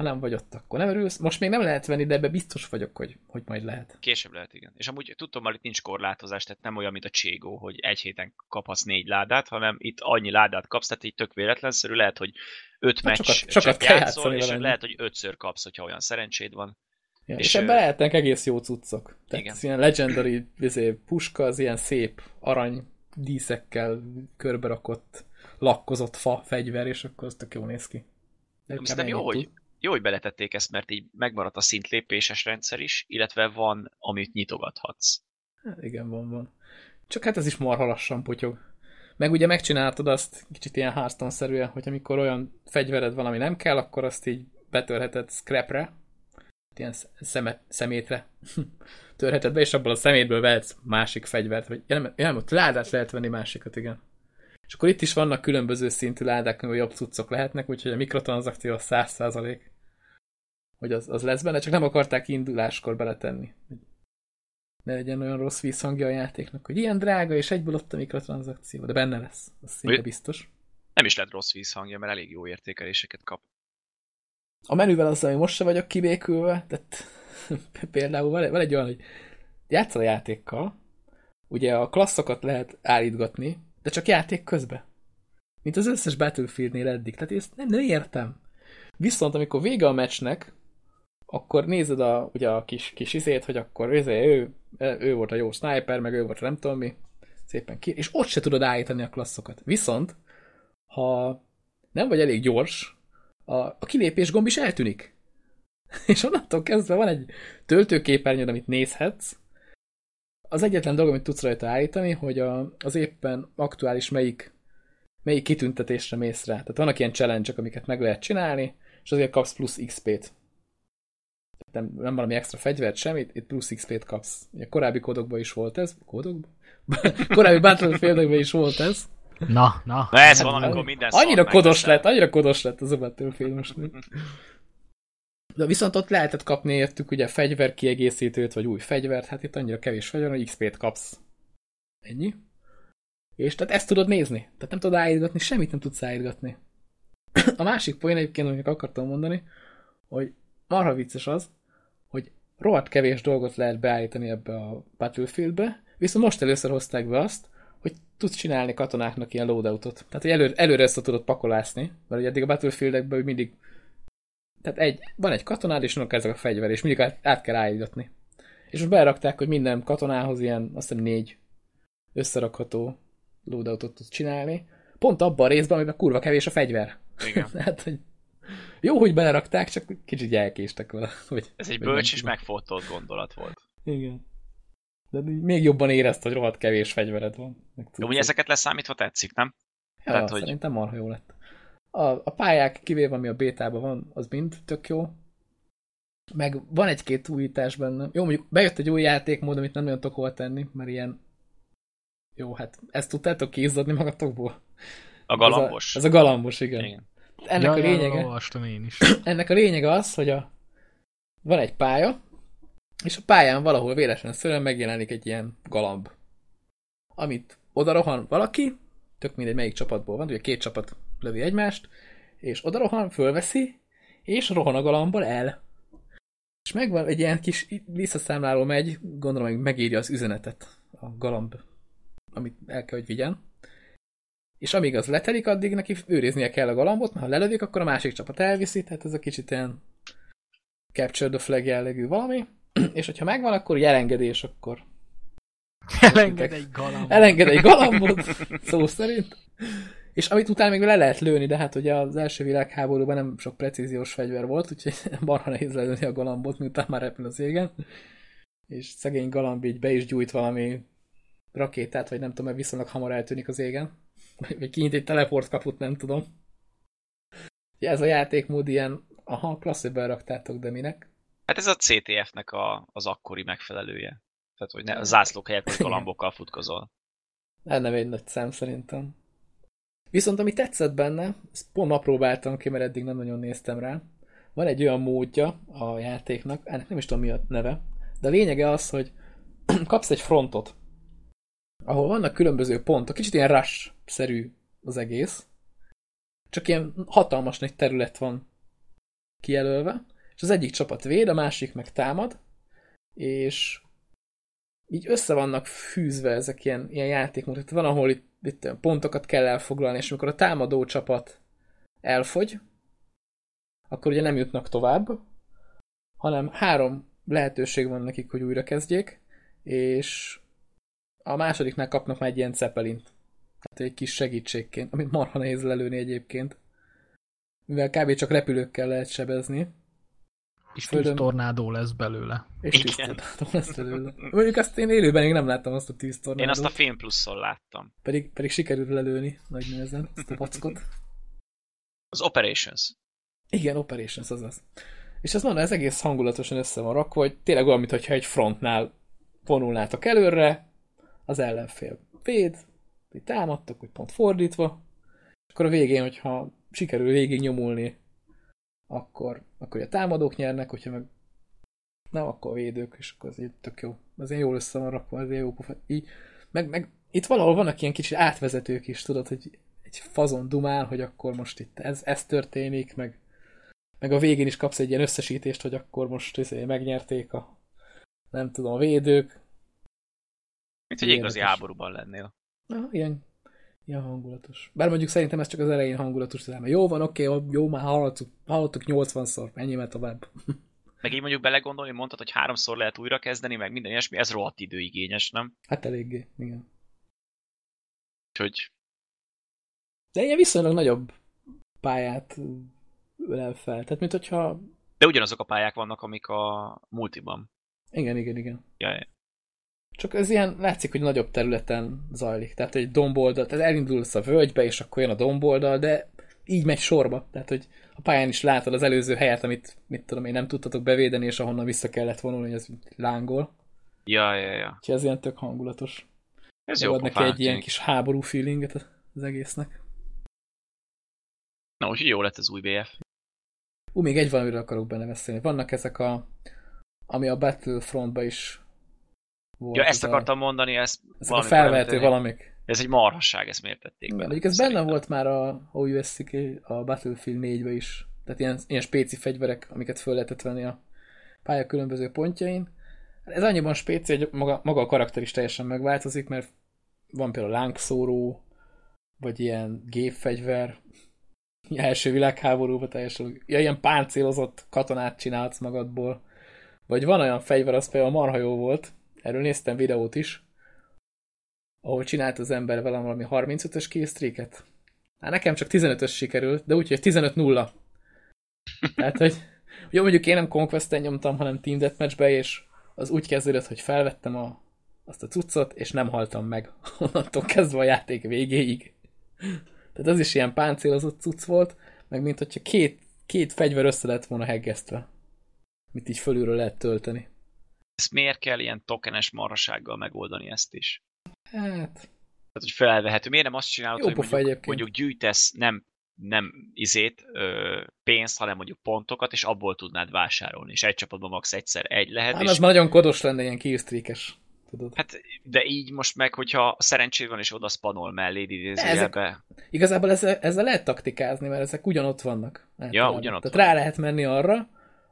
ha nem vagy ott, akkor nem örülsz. Most még nem lehet venni, de ebbe biztos vagyok, hogy, hogy majd lehet. Később lehet, igen. És amúgy tudtam, hogy itt nincs korlátozás, tehát nem olyan, mint a Cségó, hogy egy héten kaphatsz négy ládát, hanem itt annyi ládát kapsz, tehát így tök véletlenszerű, lehet, hogy öt hát meccs sokat, sokat csak játszol, és velem. lehet, hogy ötször kapsz, hogyha olyan szerencséd van. Ja, és, és ebben lehetnek egész jó cuccok. Tehát igen. ilyen legendary izé, puska, az ilyen szép arany díszekkel körbe rakott, lakkozott fa fegyver, és akkor az tök jó néz ki. De nem jó, hogy jó, hogy beletették ezt, mert így megmaradt a szintlépéses rendszer is, illetve van, amit nyitogathatsz. Hát igen, van, van. Csak hát ez is marha lassan potyog. Meg ugye megcsináltad azt kicsit ilyen Hearthstone-szerűen, hogy amikor olyan fegyvered valami nem kell, akkor azt így betörheted scrapre, ilyen szemet, szemétre törheted be, és abból a szemétből vehetsz másik fegyvert, vagy nem, nem, ládát lehet venni másikat, igen. És akkor itt is vannak különböző szintű ládák, hogy jobb cuccok lehetnek, úgyhogy a mikrotranszakció 100% hogy az, az lesz benne, csak nem akarták induláskor beletenni. Ne legyen olyan rossz vízhangja a játéknak, hogy ilyen drága, és egyből ott a mikrotranszakció, de benne lesz, az szinte biztos. Nem is lett rossz vízhangja, mert elég jó értékeléseket kap. A menüvel az, ami most se vagyok kibékülve, tehát például van, van egy olyan, hogy játszol a játékkal, ugye a klasszokat lehet állítgatni, de csak játék közben. Mint az összes Battlefieldnél eddig. Tehát ezt nem, nem értem. Viszont amikor vége a meccsnek, akkor nézed a, ugye a kis, kis izét, hogy akkor izé, ő, ő volt a jó sniper, meg ő volt a nem tudom mi, szépen ki, és ott se tudod állítani a klasszokat. Viszont, ha nem vagy elég gyors, a, a kilépés gomb is eltűnik. És onnantól kezdve van egy töltőképernyőd, amit nézhetsz. Az egyetlen dolog, amit tudsz rajta állítani, hogy a, az éppen aktuális melyik melyik kitüntetésre mész rá. Tehát vannak ilyen challenge amiket meg lehet csinálni, és azért kapsz plusz XP-t. Nem, nem valami extra fegyvert, semmit, itt plusz XP-t kapsz. Ugye korábbi kódokban is volt ez. Kódokban? korábbi battlefield is volt ez. Na, na. Na ez van, amikor minden Annyira kodos lett, annyira kodos lett az a Battlefield most. De viszont ott lehetett kapni értük ugye fegyver kiegészítőt, vagy új fegyvert, hát itt annyira kevés fegyver, hogy XP-t kapsz. Ennyi. És tehát ezt tudod nézni. Tehát nem tudod állítgatni, semmit nem tudsz állítgatni. A másik poén egyébként, amit akartam mondani, hogy marha vicces az, rohadt kevés dolgot lehet beállítani ebbe a Battlefieldbe, viszont most először hozták be azt, hogy tudsz csinálni katonáknak ilyen loadoutot. Tehát, hogy elő, előre ezt tudod pakolászni, mert ugye eddig a Battlefield-ekben mindig tehát egy, van egy katonád, és annak ezek a fegyver, és mindig át, kell állítgatni. És most berakták, hogy minden katonához ilyen, azt hiszem négy összerakható loadoutot tudsz csinálni. Pont abban a részben, amiben kurva kevés a fegyver. Igen. hát, hogy jó, hogy belerakták, csak kicsit elkéstek vele. Hogy, Ez egy bölcs és megfotolt gondolat volt. Igen. De még jobban érezte, hogy rohadt kevés fegyvered van. Jó, ugye ezeket leszámítva tetszik, nem? Ja, Tehát, hogy... szerintem marha jó lett. A, a pályák kivéve, ami a bétában van, az mind tök jó. Meg van egy-két újítás benne. Jó, mondjuk bejött egy új játékmód, amit nem nagyon tudok hol tenni, mert ilyen jó, hát ezt tudtátok kiizzadni magatokból? A galambos? Ez a, ez a galambos, igen. igen. Ennek ja, a lényege... Ja, én is. Ennek a lényege az, hogy a, van egy pálya, és a pályán valahol véletlenül megjelenik egy ilyen galamb. Amit oda rohan valaki, tök mindegy melyik csapatból van, ugye két csapat lövi egymást, és oda rohan, fölveszi, és rohan a galambból el. És megvan egy ilyen kis visszaszámláló megy, gondolom, hogy megírja az üzenetet a galamb, amit el kell, hogy vigyen. És amíg az letelik, addig neki őriznie kell a galambot, mert ha lelövik, akkor a másik csapat elviszi, tehát ez a kicsit ilyen capture the flag jellegű valami. És hogyha megvan, akkor jelengedés, akkor Elenged egy galambot. Elenged egy galambot, szó szerint. És amit utána még le lehet lőni, de hát ugye az első világháborúban nem sok precíziós fegyver volt, úgyhogy marha nehéz lelőni a galambot, miután már repül az égen. És szegény galamb így be is gyújt valami rakétát, vagy nem tudom, mert viszonylag hamar eltűnik az égen. Vagy kinyit egy teleport kaput, nem tudom. Ja, ez a játékmód ilyen, aha, klasszul beraktátok, de minek? Hát ez a CTF-nek a, az akkori megfelelője. Tehát, hogy ne, a zászlók helyett most galambokkal futkozol. nem egy nagy szám szerintem. Viszont ami tetszett benne, ezt pont ma próbáltam ki, mert eddig nem nagyon néztem rá. Van egy olyan módja a játéknak, ennek nem is tudom mi a neve, de a lényege az, hogy kapsz egy frontot, ahol vannak különböző pontok, kicsit ilyen rush-szerű az egész, csak ilyen hatalmas nagy terület van kijelölve, és az egyik csapat véd, a másik meg támad, és így össze vannak fűzve ezek ilyen, ilyen játékmódok. Van, ahol itt, itt pontokat kell elfoglalni, és amikor a támadó csapat elfogy, akkor ugye nem jutnak tovább, hanem három lehetőség van nekik, hogy újra kezdjék, és a másodiknál kapnak már egy ilyen cepelint. Tehát egy kis segítségként, amit marha nehéz lelőni egyébként. Mivel kb. csak repülőkkel lehet sebezni. És Földön... tornádó lesz belőle. És tornádó lesz belőle. Mondjuk azt én élőben még nem láttam azt a tornádót. Én azt a Film Plus-szon láttam. Pedig, pedig sikerült lelőni nagy nehezen ezt a packot. Az Operations. Igen, Operations, azaz. És ez mondom, ez egész hangulatosan össze van rakva, hogy tényleg olyan, mintha egy frontnál vonulnátok előre, az ellenfél véd, hogy támadtok, hogy pont fordítva, és akkor a végén, hogyha sikerül végig nyomulni, akkor, akkor a támadók nyernek, hogyha meg nem, akkor a védők, és akkor az így tök jó. Az én jól össze van rakva, az jó pofa. Így, meg, meg itt valahol vannak ilyen kicsi átvezetők is, tudod, hogy egy fazon dumál, hogy akkor most itt ez, ez történik, meg, meg a végén is kapsz egy ilyen összesítést, hogy akkor most izé, megnyerték a nem tudom, a védők, mint hogy igazi háborúban lennél. Na, ilyen, ilyen hangulatos. Bár mondjuk szerintem ez csak az elején hangulatos, mert jó van, oké, okay, jó, már hallottuk, hallottuk 80-szor, ennyi tovább. Meg így mondjuk belegondolni, mondtad, hogy háromszor lehet újra kezdeni, meg minden ilyesmi, ez rohadt időigényes, nem? Hát eléggé, igen. Úgyhogy... De ilyen viszonylag nagyobb pályát ölel fel. Tehát, mint hogyha... De ugyanazok a pályák vannak, amik a multiban. Igen, igen, igen. Ja, ja. Csak ez ilyen, látszik, hogy nagyobb területen zajlik. Tehát egy domboldal, tehát elindulsz a völgybe, és akkor jön a domboldal, de így megy sorba. Tehát, hogy a pályán is látod az előző helyet, amit, mit tudom én, nem tudtatok bevédeni, és ahonnan vissza kellett vonulni, ez lángol. Ja, ja, ja. Úgyhogy ez ilyen tök hangulatos. Ez jó Ad neki egy ilyen kis háború feelinget az egésznek. Na, úgyhogy jó lett az új BF. Ú, még egy valamiről akarok benne beszélni. Vannak ezek a, ami a Battlefrontban is volt. Ja, ezt ez akartam mondani, ezt A, ezek a felvehető valamik. Ez egy marhasság, ezt miért tették mondjuk ez benne volt már a OUSC a Battlefield 4-be is. Tehát ilyen, ilyen spéci fegyverek, amiket föl lehetett venni a pálya különböző pontjain. Ez annyiban spéci, hogy maga, maga a karakter is teljesen megváltozik, mert van például lángszóró, vagy ilyen gépfegyver, első világháborúban teljesen, ja, ilyen páncélozott katonát csinálsz magadból. Vagy van olyan fegyver, az például marha jó volt, erről néztem videót is, ahol csinált az ember velem valami 35-ös killstreaket. Hát nekem csak 15-ös sikerült, de úgy, hogy 15-0. Tehát, hogy jó, mondjuk én nem Conquest-en nyomtam, hanem Team Deathmatch-be, és az úgy kezdődött, hogy felvettem a, azt a cuccot, és nem haltam meg. Onnantól kezdve a játék végéig. Tehát az is ilyen páncélozott cucc volt, meg mint hogyha két, két fegyver össze lett volna heggesztve. Mit így fölülről lehet tölteni. Ezt miért kell ilyen tokenes marhasággal megoldani ezt is? Hát, Tehát, hogy felvehető. Miért nem azt csinálod, Jó hogy mondjuk, egyébként. mondjuk gyűjtesz nem, nem izét, ö, pénzt, hanem mondjuk pontokat, és abból tudnád vásárolni. És egy csapatban max. egyszer egy lehet. hát és az nagyon kodos lenne, ilyen killstreakes. Tudod. Hát, de így most meg, hogyha szerencséd van, és oda spanol mellé idézőjelbe. Igazából ezzel, ezzel lehet taktikázni, mert ezek ugyanott vannak. általában. ugyanott Tehát vannak. rá lehet menni arra,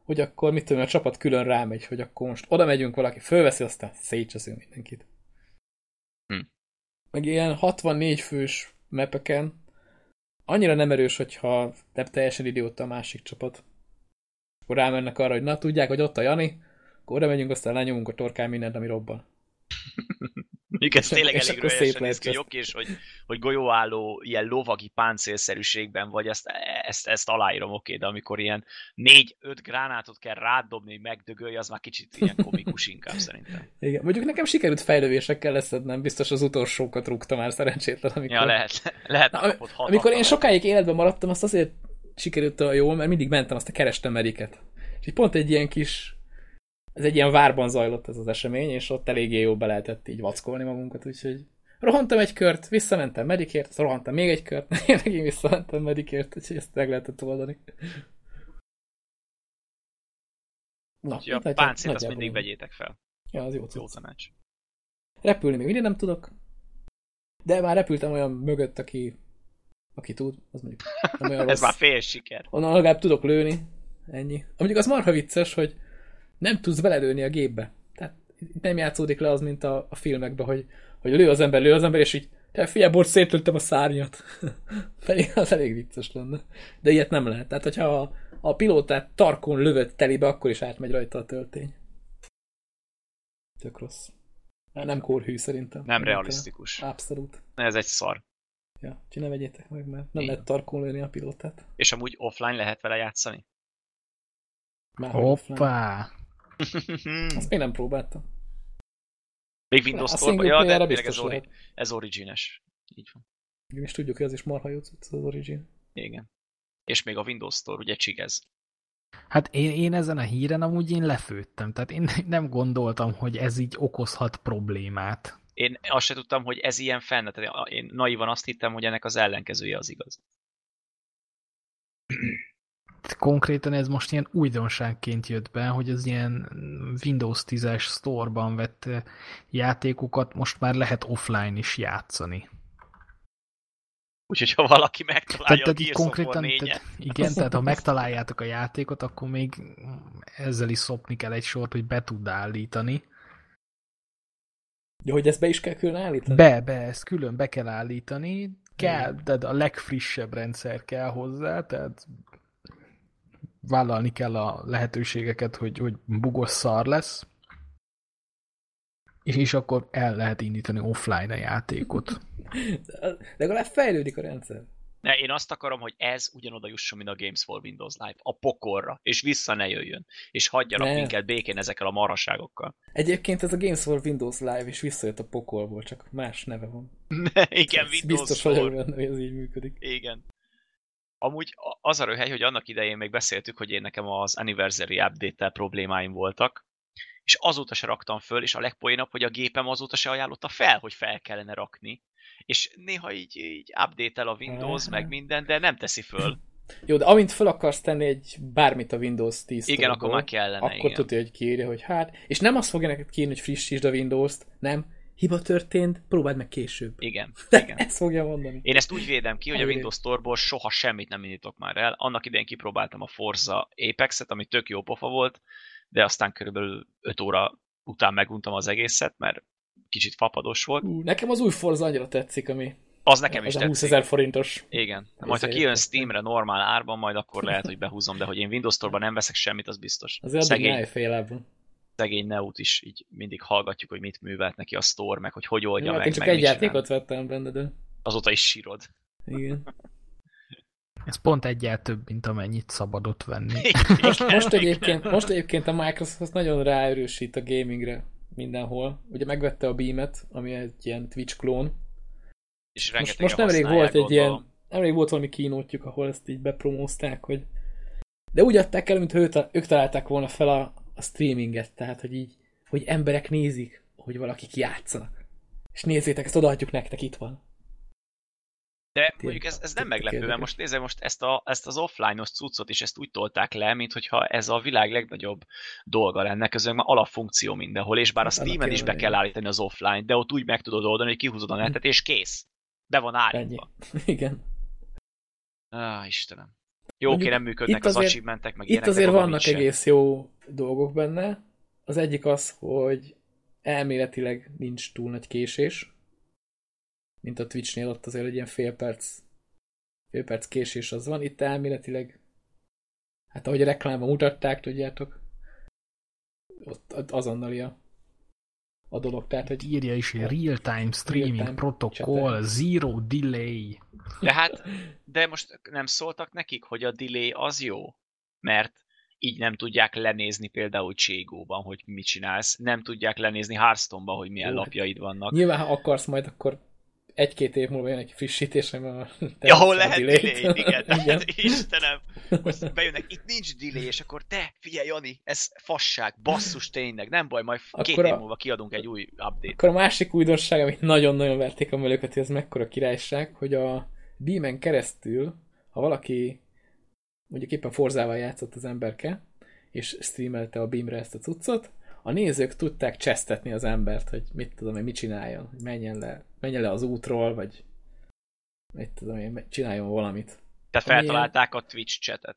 hogy akkor mit tudom, a csapat külön rámegy, hogy akkor most oda megyünk valaki, fölveszi, aztán szétcseszünk mindenkit. Hm. Meg ilyen 64 fős mepeken annyira nem erős, hogyha nem teljesen idióta a másik csapat. Akkor rámennek arra, hogy na tudják, hogy ott a Jani, akkor oda megyünk, aztán lenyomunk a torkán mindent, ami robban. Mondjuk ez tényleg És elég lehet néz ki, hogy oké, és hogy, hogy golyóálló ilyen lovagi páncélszerűségben vagy, ezt, ezt, ezt aláírom, oké, de amikor ilyen négy-öt gránátot kell rádobni, hogy megdögölj, az már kicsit ilyen komikus inkább szerintem. Igen. Mondjuk nekem sikerült fejlővésekkel leszednem, biztos az utolsókat rúgta már szerencsétlen, amikor... Ja, lehet, lehet Na, hat Amikor én hatalmat. sokáig életben maradtam, azt azért sikerült olyan jól, mert mindig mentem, azt kerestem mediket. És pont egy ilyen kis, ez egy ilyen várban zajlott ez az esemény, és ott eléggé jó be lehetett így vackolni magunkat, úgyhogy rohantam egy kört, visszamentem medikért, rohantam még egy kört, én megint visszamentem medikért, úgyhogy ezt meg lehetett oldani. Na, Úgyhogy a hát páncélt azt mindig vegyétek fel. Ja, az jó Jó tanács. Repülni még mindig nem tudok, de már repültem olyan mögött, aki, aki tud, az mondjuk nem olyan Ez rossz. már fél siker. Onnan legalább tudok lőni, ennyi. Mondjuk az marha vicces, hogy nem tudsz belelőni a gépbe. Tehát itt nem játszódik le az, mint a, a filmekben, hogy, hogy lő az ember, lő az ember, és így te figyelj, bort, szétlőttem a szárnyat. Pedig az elég vicces lenne. De ilyet nem lehet. Tehát, hogyha a, a pilótát tarkon lövöd telibe, akkor is átmegy rajta a töltény. Tök rossz. Nem kórhű szerintem. Nem realisztikus. Abszolút. Ez egy szar. Ja, úgyhogy ne vegyétek meg, mert nem Igen. lehet tarkon lőni a pilótát. És amúgy offline lehet vele játszani? Már hogy offline. Azt még nem próbáltam. Még Windows Store-ban? Ja, de tényleg ez, biztos ori- ez origines. Így van. Igen, és tudjuk, hogy az is marha jó az Origin. Igen. És még a Windows Store, ugye csigez. Hát én, én ezen a híren amúgy én lefőttem, tehát én nem gondoltam, hogy ez így okozhat problémát. Én azt se tudtam, hogy ez ilyen fenn, tehát én naivan azt hittem, hogy ennek az ellenkezője az igaz. Konkrétan ez most ilyen újdonságként jött be, hogy az ilyen Windows 10-es store-ban vett eh, játékokat most már lehet offline is játszani. Úgyhogy ha valaki megtalálja Tehát, a tehát konkrétan, 4 tehát, igen, tehát ha megtaláljátok a játékot, akkor még ezzel is szopni kell egy sort, hogy be tud állítani. Ja, hogy ezt be is kell külön állítani? Be, be, ezt külön be kell állítani, kell, de a legfrissebb rendszer kell hozzá, tehát vállalni kell a lehetőségeket, hogy, hogy bugos szar lesz, és, és akkor el lehet indítani offline a játékot. De legalább fejlődik a rendszer. Ne, én azt akarom, hogy ez ugyanoda jusson, mint a Games for Windows Live, a pokorra, és vissza ne jöjjön, és hagyjanak Ne. minket békén ezekkel a marhaságokkal. Egyébként ez a Games for Windows Live is visszajött a pokolból, csak más neve van. Igen, Ez Windows Biztos Store. vagyok benne, hogy ez így működik. Igen. Amúgy az a röhely, hogy annak idején még beszéltük, hogy én nekem az Anniversary update problémáim voltak, és azóta se raktam föl, és a legpoénabb, hogy a gépem azóta se ajánlotta fel, hogy fel kellene rakni. És néha így, így update-el a Windows, meg minden, de nem teszi föl. Jó, de amint fel akarsz tenni egy bármit a Windows 10 Igen, akkor már kellene, akkor igen. tudja, hogy kiírja, hogy hát, és nem azt fogja neked kiírni, hogy frissítsd a Windows-t, nem, hiba történt, próbáld meg később. Igen, De igen. ezt fogja mondani. Én ezt úgy védem ki, hogy a. Windows Store-ból soha semmit nem indítok már el. Annak idején kipróbáltam a Forza Apex-et, ami tök jó pofa volt, de aztán körülbelül 5 óra után meguntam az egészet, mert kicsit fapados volt. Ú, nekem az új Forza annyira tetszik, ami Az nekem is az a 20 tetszik. ezer forintos. Igen. Majd ha kijön. Steamre normál árban, majd akkor lehet, hogy behúzom, de hogy én Windows Store-ban nem veszek semmit, az biztos. Azért addig félában. Szegény Neut is így mindig hallgatjuk, hogy mit művelt neki a Store, meg hogy hogy oldja Ja, hát meg, én csak meg egy mit csinál. játékot vettem benne, de Azóta is sírod. igen. Ez pont egyel több, mint amennyit szabadott venni. Most, most, egyébként, most egyébként a Microsoft nagyon ráerősít a gamingre mindenhol. Ugye megvette a Beam-et, ami egy ilyen Twitch klón. És Most, most nemrég volt egy gondolom. ilyen, nemrég volt valami kínótjuk, ahol ezt így bepromózták, hogy de úgy adták el, mintha ők találták volna fel a, a streaminget, tehát hogy így, hogy emberek nézik, hogy valakik játszanak. És nézzétek, ezt odaadjuk nektek, itt van. De mondjuk ez, ez nem meglepő, mert most nézze, most ezt, a, ezt az offline-os cuccot is ezt úgy tolták le, mint hogyha ez a világ legnagyobb dolga lenne, közben már alapfunkció mindenhol, és bár a Hát Steam-en is be kell állítani az offline, de ott úgy meg tudod oldani, hogy kihúzod a netet, és kész. Be van Ennyi. állítva. Igen. Á, Istenem. Jó, oké, nem működnek az azért- achievementek, meg Itt azért vannak sem. egész jó dolgok benne. Az egyik az, hogy elméletileg nincs túl nagy késés, mint a Twitchnél ott azért egy ilyen fél perc, fél perc késés az van. Itt elméletileg, hát ahogy a reklámban mutatták, tudjátok, ott azonnali a, a dolog. Tehát, hogy Írja is, hogy real-time streaming Real-time protocol, chat. zero delay. De hát, de most nem szóltak nekik, hogy a delay az jó? Mert így nem tudják lenézni például Cségóban, hogy mit csinálsz, nem tudják lenézni Hearthstone-ban, hogy milyen Jó, hát lapjaid vannak. nyilván, ha akarsz majd, akkor egy-két év múlva jön egy frissítés, ami a... Ja, ahol a lehet delay, igen. igen. Istenem, most bejönnek, itt nincs delay, és akkor te, figyelj Jani, ez fasság, basszus tényleg, nem baj, majd két Akkor év a- múlva kiadunk egy új update. Akkor a másik újdonság, amit nagyon-nagyon verték a melőket, hogy ez mekkora királyság, hogy a Beamen keresztül, ha valaki mondjuk éppen Forzával játszott az emberke, és streamelte a Beamre ezt a cuccot, a nézők tudták csesztetni az embert, hogy mit tudom én, mit csináljon, hogy menjen le, menjen le az útról, vagy mit tudom én, csináljon valamit. Tehát amilyen- feltalálták a Twitch chatet.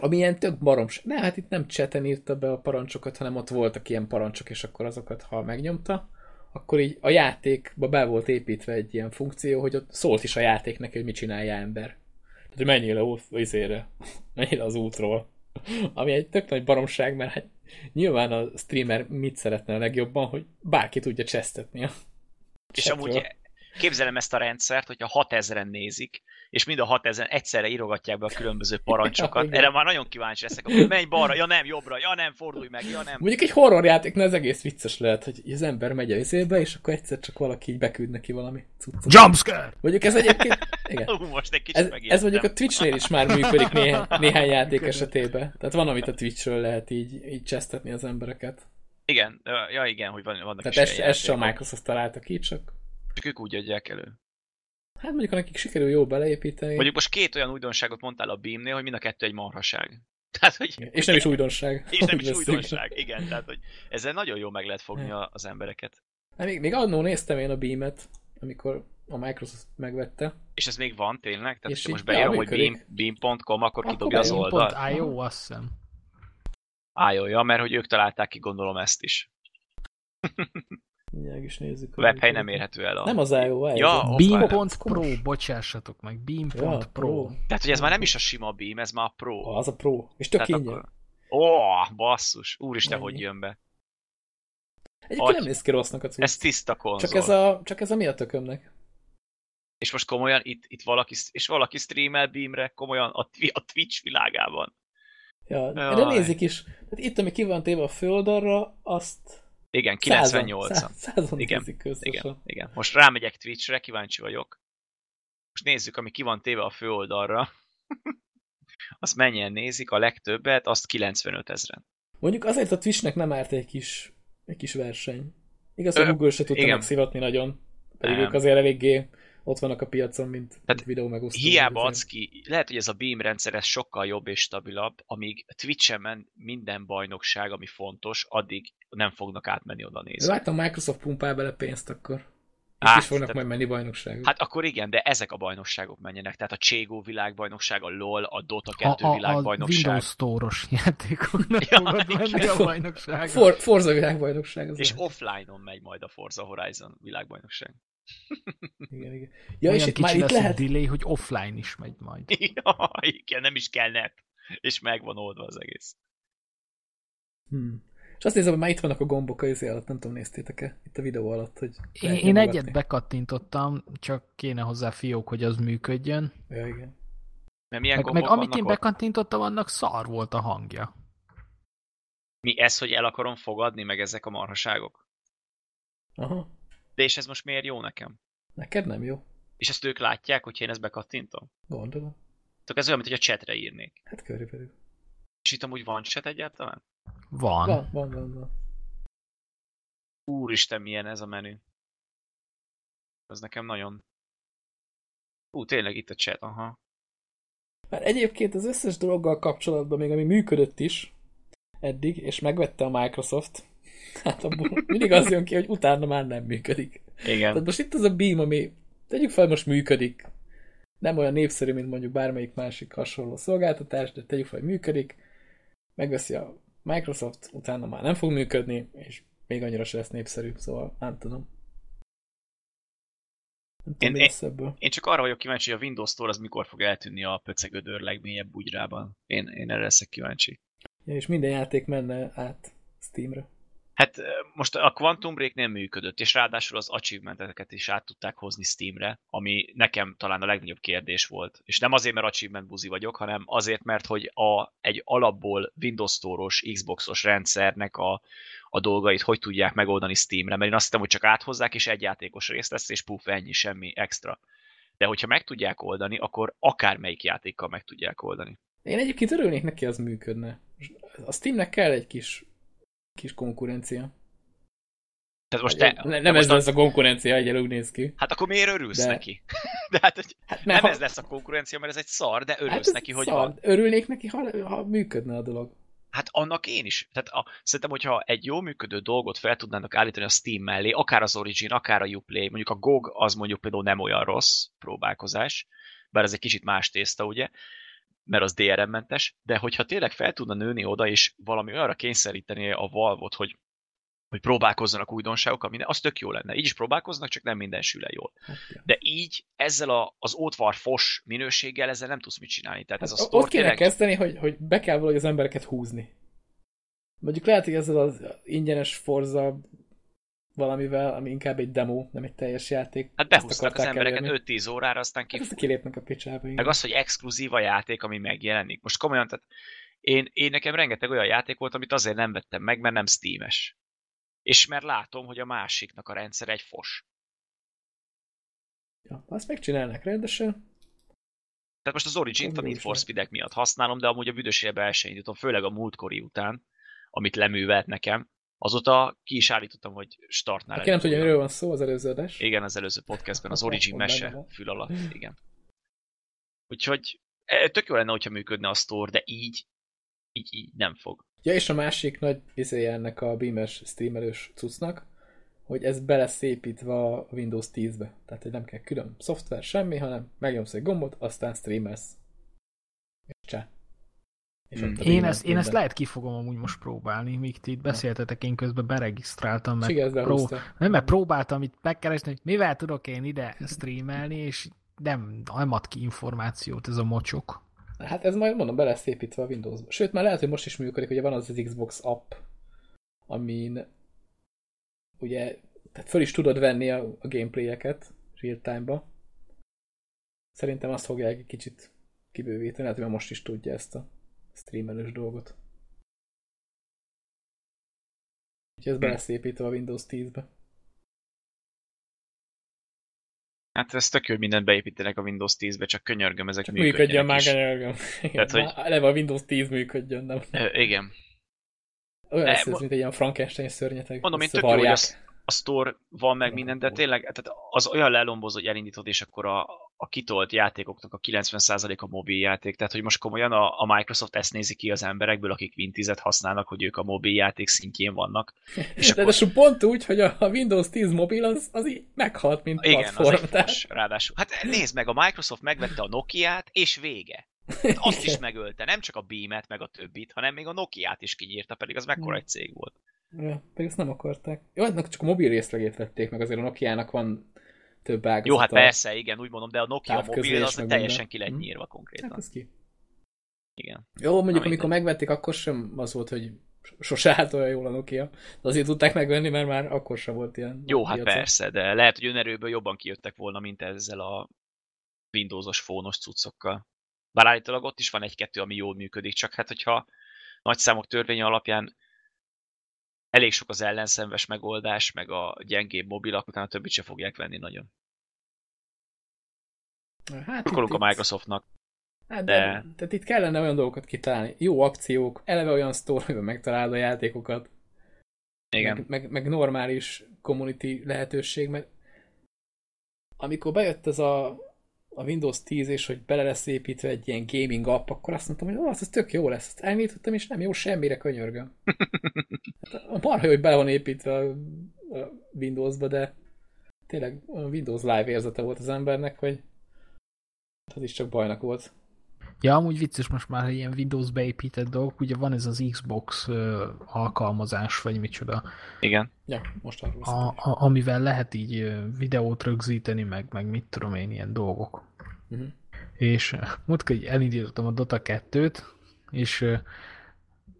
Ami ilyen tök baroms. Ne, hát itt nem cseten írta be a parancsokat, hanem ott voltak ilyen parancsok, és akkor azokat, ha megnyomta, akkor így a játékba be volt építve egy ilyen funkció, hogy ott szólt is a játék neki, hogy mit csinálja ember. Tehát, hogy menjél le izére, menjél le az útról. Ami egy tök nagy baromság, mert hát nyilván a streamer mit szeretne a legjobban, hogy bárki tudja csesztetni a És amúgy képzelem ezt a rendszert, hogyha 6000-en nézik, és mind a 6000-en egyszerre írogatják be a különböző parancsokat. Erre már nagyon kíváncsi leszek, hogy menj balra, ja nem, jobbra, ja nem, fordulj meg, ja nem. Mondjuk egy horrorjátéknál ez egész vicces lehet, hogy az ember megy a izébe, és akkor egyszer csak valaki így beküld neki valami cuccot. Jumpscare! Mondjuk ez egyébként, igen. Ú, most egy kicsit Ez, megijedtem. ez mondjuk a Twitchnél is már működik néhány, néhány játék esetében. Tehát van, amit a Twitchről lehet így, így csesztetni az embereket. Igen, ja igen, hogy van, vannak Tehát is ezt, ilyen ezt sem. Microsoft találta ki, csak Csak ők úgy adják elő. hát mondjuk, ha nekik sikerül jó beleépíteni, Mondjuk most két olyan újdonságot mondtál a Beamnél, hogy mind a kettő egy marhaság. Tehát, hogy és nem is újdonság. és nem is újdonság. Igen, tehát, hogy ezzel nagyon jól meg lehet fogni a- az embereket. Hát még, még annó néztem én a Beam-et, amikor a Microsoft megvette. És ez még van tényleg? Tehát, És ha most beírom, ja, hogy beam, beam.com, akkor Akkor kidobja az oldalt. Pont IO, azt hiszem. Ájolja, mert hogy ők találták ki, gondolom ezt is. Mindjárt is nézzük. A webhely nem érhető el. A... Nem az IO, IO. Ja. Beam.pro, bocsássatok meg, ja, Beam.pro. Pro. Tehát, hogy ez már nem is a sima Beam, ez már a Pro. Az a Pro. És tök ingyen. akkor... Ó, basszus, úristen, Ennyi. hogy jön be. Egyébként nem Agy- néz ki rossznak a cucc. Ez tiszta konzol. Csak ez a, csak ez a mi a tökömnek? És most komolyan itt, itt valaki, és valaki streamel Beamre, komolyan a, a Twitch világában. Ja, de nézik is. Tehát itt, ami ki van téve a földalra, azt igen, 98 Százan, százan igen, igen, igen. Most rámegyek Twitchre, kíváncsi vagyok. Most nézzük, ami ki van téve a főoldalra. azt mennyien nézik, a legtöbbet, azt 95 ezeren. Mondjuk azért a Twitchnek nem árt egy kis, egy kis verseny. Igaz, hogy Google se tudta megszivatni nagyon, pedig nem. ők azért eléggé ott vannak a piacon, mint, Tehát mint videó megosztó. Hiába adsz ki, lehet, hogy ez a Beam rendszer ez sokkal jobb és stabilabb, amíg Twitch-en minden bajnokság, ami fontos, addig nem fognak átmenni oda nézni. Láttam, Microsoft pumpál bele pénzt akkor. Itt hát, is fognak tehát, majd menni bajnokságok. Hát akkor igen, de ezek a bajnokságok menjenek. Tehát a Cségó világbajnokság, a LOL, a Dota 2 a, a, világbajnokság. A Windows Store-os játékoknak ja, fogod menni a bajnokság. For, Forza világbajnokság. Az és offline-on megy majd a Forza Horizon világbajnokság. Igen, igen. Ja, Olyan és itt már itt lehet... delay, hogy offline is megy majd. Ja, igen, nem is kell net. És megvan oldva az egész. Hmm. És azt nézem, hogy már itt vannak a gombok a izé alatt, nem tudom, néztétek-e itt a videó alatt, hogy... Én, én egyet bekattintottam, csak kéne hozzá fiók, hogy az működjön. Ja, igen. Mert milyen meg, meg amit én bekattintottam, annak szar volt a hangja. Mi ez, hogy el akarom fogadni, meg ezek a marhaságok? Aha. De és ez most miért jó nekem? Neked nem jó. És ezt ők látják, hogy én ezt bekattintom? Gondolom. Tehát ez olyan, mint hogy a chatre írnék. Hát körülbelül. És itt amúgy van chat egyáltalán? Van. Van, van, van. van. Úristen, milyen ez a menü. Ez nekem nagyon... Ú, tényleg itt a chat, aha. Már egyébként az összes dologgal kapcsolatban, még ami működött is eddig, és megvette a Microsoft, hát abból mindig az jön ki, hogy utána már nem működik. Igen. Tehát most itt az a Beam, ami tegyük fel, most működik. Nem olyan népszerű, mint mondjuk bármelyik másik hasonló szolgáltatás, de tegyük fel, hogy működik. Megveszi a Microsoft, utána már nem fog működni, és még annyira se lesz népszerű, szóval nem tudom. Nem tudom, én, én, én csak arra vagyok kíváncsi, hogy a Windows Store az mikor fog eltűnni a pöcegödör legmélyebb bugyrában. Én, én erre leszek kíváncsi. Ja, és minden játék menne át Steamre. Hát most a Quantum Break nem működött, és ráadásul az achievementeket is át tudták hozni Steamre, ami nekem talán a legnagyobb kérdés volt. És nem azért, mert achievement buzi vagyok, hanem azért, mert hogy a, egy alapból Windows Store-os, Xbox-os rendszernek a, a dolgait hogy tudják megoldani Steamre, mert én azt hittem, hogy csak áthozzák, és egy játékos részt lesz, és puf, ennyi, semmi extra. De hogyha meg tudják oldani, akkor akármelyik játékkal meg tudják oldani. Én egyébként örülnék neki, az működne. A Steamnek kell egy kis kis konkurencia. Tehát most te, ne, nem ez a... lesz a konkurencia, hogy úgy néz ki. Hát akkor miért örülsz de... neki? De hát, hogy hát nem ha... ez lesz a konkurencia, mert ez egy szar, de örülsz hát neki, hogy szar. van. Örülnék neki, ha, ha működne a dolog. Hát annak én is. Tehát a, szerintem, hogyha egy jó működő dolgot fel tudnának állítani a Steam mellé, akár az Origin, akár a Uplay, mondjuk a GOG az mondjuk például nem olyan rossz próbálkozás, bár ez egy kicsit más tészta, ugye, mert az DRM-mentes, de hogyha tényleg fel tudna nőni oda, és valami olyanra kényszeríteni a valvot, hogy hogy próbálkozzanak újdonságok, ami az tök jó lenne. Így is próbálkoznak, csak nem minden sül jól. Hát, De így ezzel a, az ótvar fos minőséggel ezzel nem tudsz mit csinálni. Tehát ez a hát, Ott kéne tényleg... kezdeni, hogy, hogy be kell valahogy az embereket húzni. Mondjuk lehet, hogy ezzel az ingyenes Forza valamivel, ami inkább egy demo, nem egy teljes játék. Hát behúztak az embereket 5-10 órára, aztán ki... Hát kilépnek a picsába. Meg az, hogy exkluzív a játék, ami megjelenik. Most komolyan, tehát én, én nekem rengeteg olyan játék volt, amit azért nem vettem meg, mert nem Steam-es. És mert látom, hogy a másiknak a rendszer egy fos. Ja, azt megcsinálnak rendesen. Tehát most az Origin-t a Need for speed miatt használom, de amúgy a büdös évben főleg a múltkori után, amit leművelt nekem, Azóta ki is állítottam, hogy startnál. Aki nem tudja, miről van szó az előző adás. Igen, az előző podcastben, az Origin mese fül alatt, igen. Úgyhogy e, tök jó lenne, hogyha működne a store, de így, így, így nem fog. Ja, és a másik nagy izéje ennek a Beamer streamerős cuccnak, hogy ez szépítve a Windows 10-be. Tehát, hogy nem kell külön szoftver, semmi, hanem megnyomsz egy gombot, aztán streamelsz. És csá. És hmm. én, ezt, én ezt lehet ki fogom amúgy most próbálni, míg ti itt beszéltetek, én közben beregisztráltam, meg, pró... nem, mert próbáltam itt megkeresni, hogy mivel tudok én ide streamelni, és nem, nem ad ki információt ez a mocsok. Hát ez majd mondom, be lesz építve a Windows-ba. Sőt, már lehet, hogy most is működik, ugye van az az Xbox app, amin ugye, tehát föl is tudod venni a, a gameplayeket real time-ba, Szerintem azt fogják egy kicsit kibővíteni, hát mert most is tudja ezt a streamelős dolgot. Úgyhogy ez be lesz építve a Windows 10-be. Hát ez tök jó, hogy mindent beépítenek a Windows 10-be, csak könyörgöm, ezek Csak működjön már, könyörgöm. Igen, Tehát, hogy- eleve a Windows 10 működjön, nem? Ö, igen. Olyan lesz ez, mint egy ilyen Frankenstein szörnyeteg. Mondom, én tök jó, hogy a store van meg minden, de tényleg tehát az olyan lelombozó, hogy elindítod, és akkor a, a kitolt játékoknak a 90% a mobil játék. Tehát, hogy most komolyan a, a Microsoft ezt nézi ki az emberekből, akik Win 10 használnak, hogy ők a mobil játék szintjén vannak. És De akkor, pont úgy, hogy a Windows 10 mobil az, az így meghalt, mint igen, platform. egy tehát- ráadásul. Hát nézd meg, a Microsoft megvette a Nokia-t, és vége. Hát Azt is megölte, nem csak a Beam-et, meg a többit, hanem még a Nokia-t is kinyírta, pedig az mekkora egy cég volt. Ja, pedig ezt nem akarták. Jó, hát csak a mobil részlegét vették meg, azért a Nokia-nak van több ágazata. Jó, hát persze, igen, úgy mondom, de a Nokia mobil az teljesen ki lett Hm. nyírva Hát konkrétan. ez ki. Igen. Jó, mondjuk Na, amikor megvették, akkor sem az volt, hogy sose állt olyan jól a Nokia. De azért tudták megvenni, mert már akkor sem volt ilyen. Jó, hát piacon. persze, de lehet, hogy önerőből jobban kijöttek volna, mint ezzel a Windowsos fónos cuccokkal. Bár állítólag ott is van egy-kettő, ami jól működik, csak hát hogyha nagy számok törvénye alapján elég sok az ellenszenves megoldás, meg a gyengébb mobilak, utána a többit se fogják venni nagyon. Hát Akkor itt- a Microsoftnak. Hát de, De- Tehát itt kellene olyan dolgokat kitalálni. Jó akciók, eleve olyan store, amiben megtalálod a játékokat. Igen. Meg, meg, meg normális community lehetőség, mert amikor bejött ez a, a Windows 10, és hogy bele lesz építve egy ilyen gaming app, akkor azt mondtam, hogy az, az tök jó lesz. Ezt elnyitottam, és nem jó semmire, könyörgöm. Hát, marha jó, hogy bele van építve a, a Windowsba, de tényleg olyan Windows Live érzete volt az embernek, hogy az is csak bajnak volt. Ja, amúgy vicces most már ilyen Windows beépített dolgok, ugye van ez az Xbox ö, alkalmazás, vagy micsoda, Igen. Ja, most arról a, a, amivel lehet így videót rögzíteni, meg, meg mit tudom én, ilyen dolgok. Uh-huh. És múltkor így elindítottam a Dota 2-t, és ö,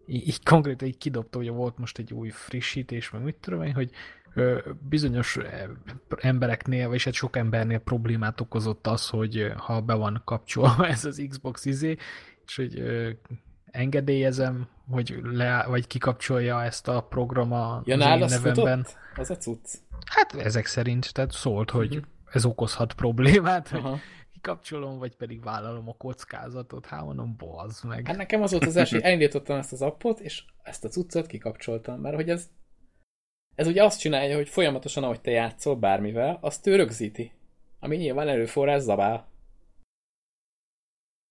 így, így konkrétan így kidobta, hogy volt most egy új frissítés, meg mit tudom én, hogy bizonyos embereknél, vagy hát sok embernél problémát okozott az, hogy ha be van kapcsolva ez az Xbox izé, és hogy engedélyezem, hogy le, vagy kikapcsolja ezt a program a, Ja, az én nálad nevemben. Az a cucc. Hát ezek szerint, tehát szólt, hogy Mhm. ez okozhat problémát, hogy Aha. kikapcsolom, vagy pedig vállalom a kockázatot. Hát mondom, bazd meg. Hát nekem az volt az első, hogy elindítottam ezt az appot, és ezt a cuccot kikapcsoltam, mert hogy ez, ez ugye azt csinálja, hogy folyamatosan, ahogy te játszol bármivel, azt ő rögzíti. Ami nyilván erőforrás zabál.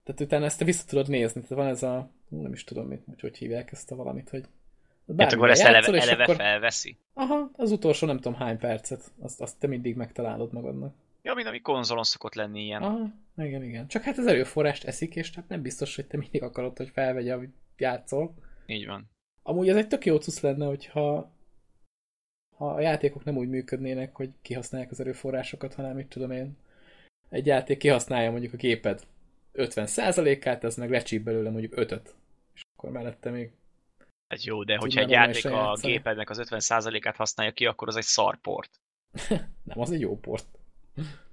Tehát utána ezt te vissza tudod nézni. Tehát van ez a, nem is tudom, mit, hogy, hogy hívják ezt a valamit, hogy Hát akkor ezt eleve, eleve felveszi. Aha, az utolsó nem tudom hány percet, azt, azt te mindig megtalálod magadnak. Ja, mint ami konzolon szokott lenni ilyen. Aha, igen, igen. Csak hát az erőforrást eszik, és hát nem biztos, hogy te mindig akarod, hogy felvegye, amit játszol. Így van. Amúgy ez egy tök jó cucc lenne, hogyha ha a játékok nem úgy működnének, hogy kihasználják az erőforrásokat, hanem mit tudom én, egy játék kihasználja mondjuk a géped 50%-át, ez meg lecsíp belőle mondjuk 5-öt. És akkor mellette még Ez jó, de hogyha egy játék a játszani. gépednek az 50%-át használja ki, akkor az egy szarport. nem, az egy jó port.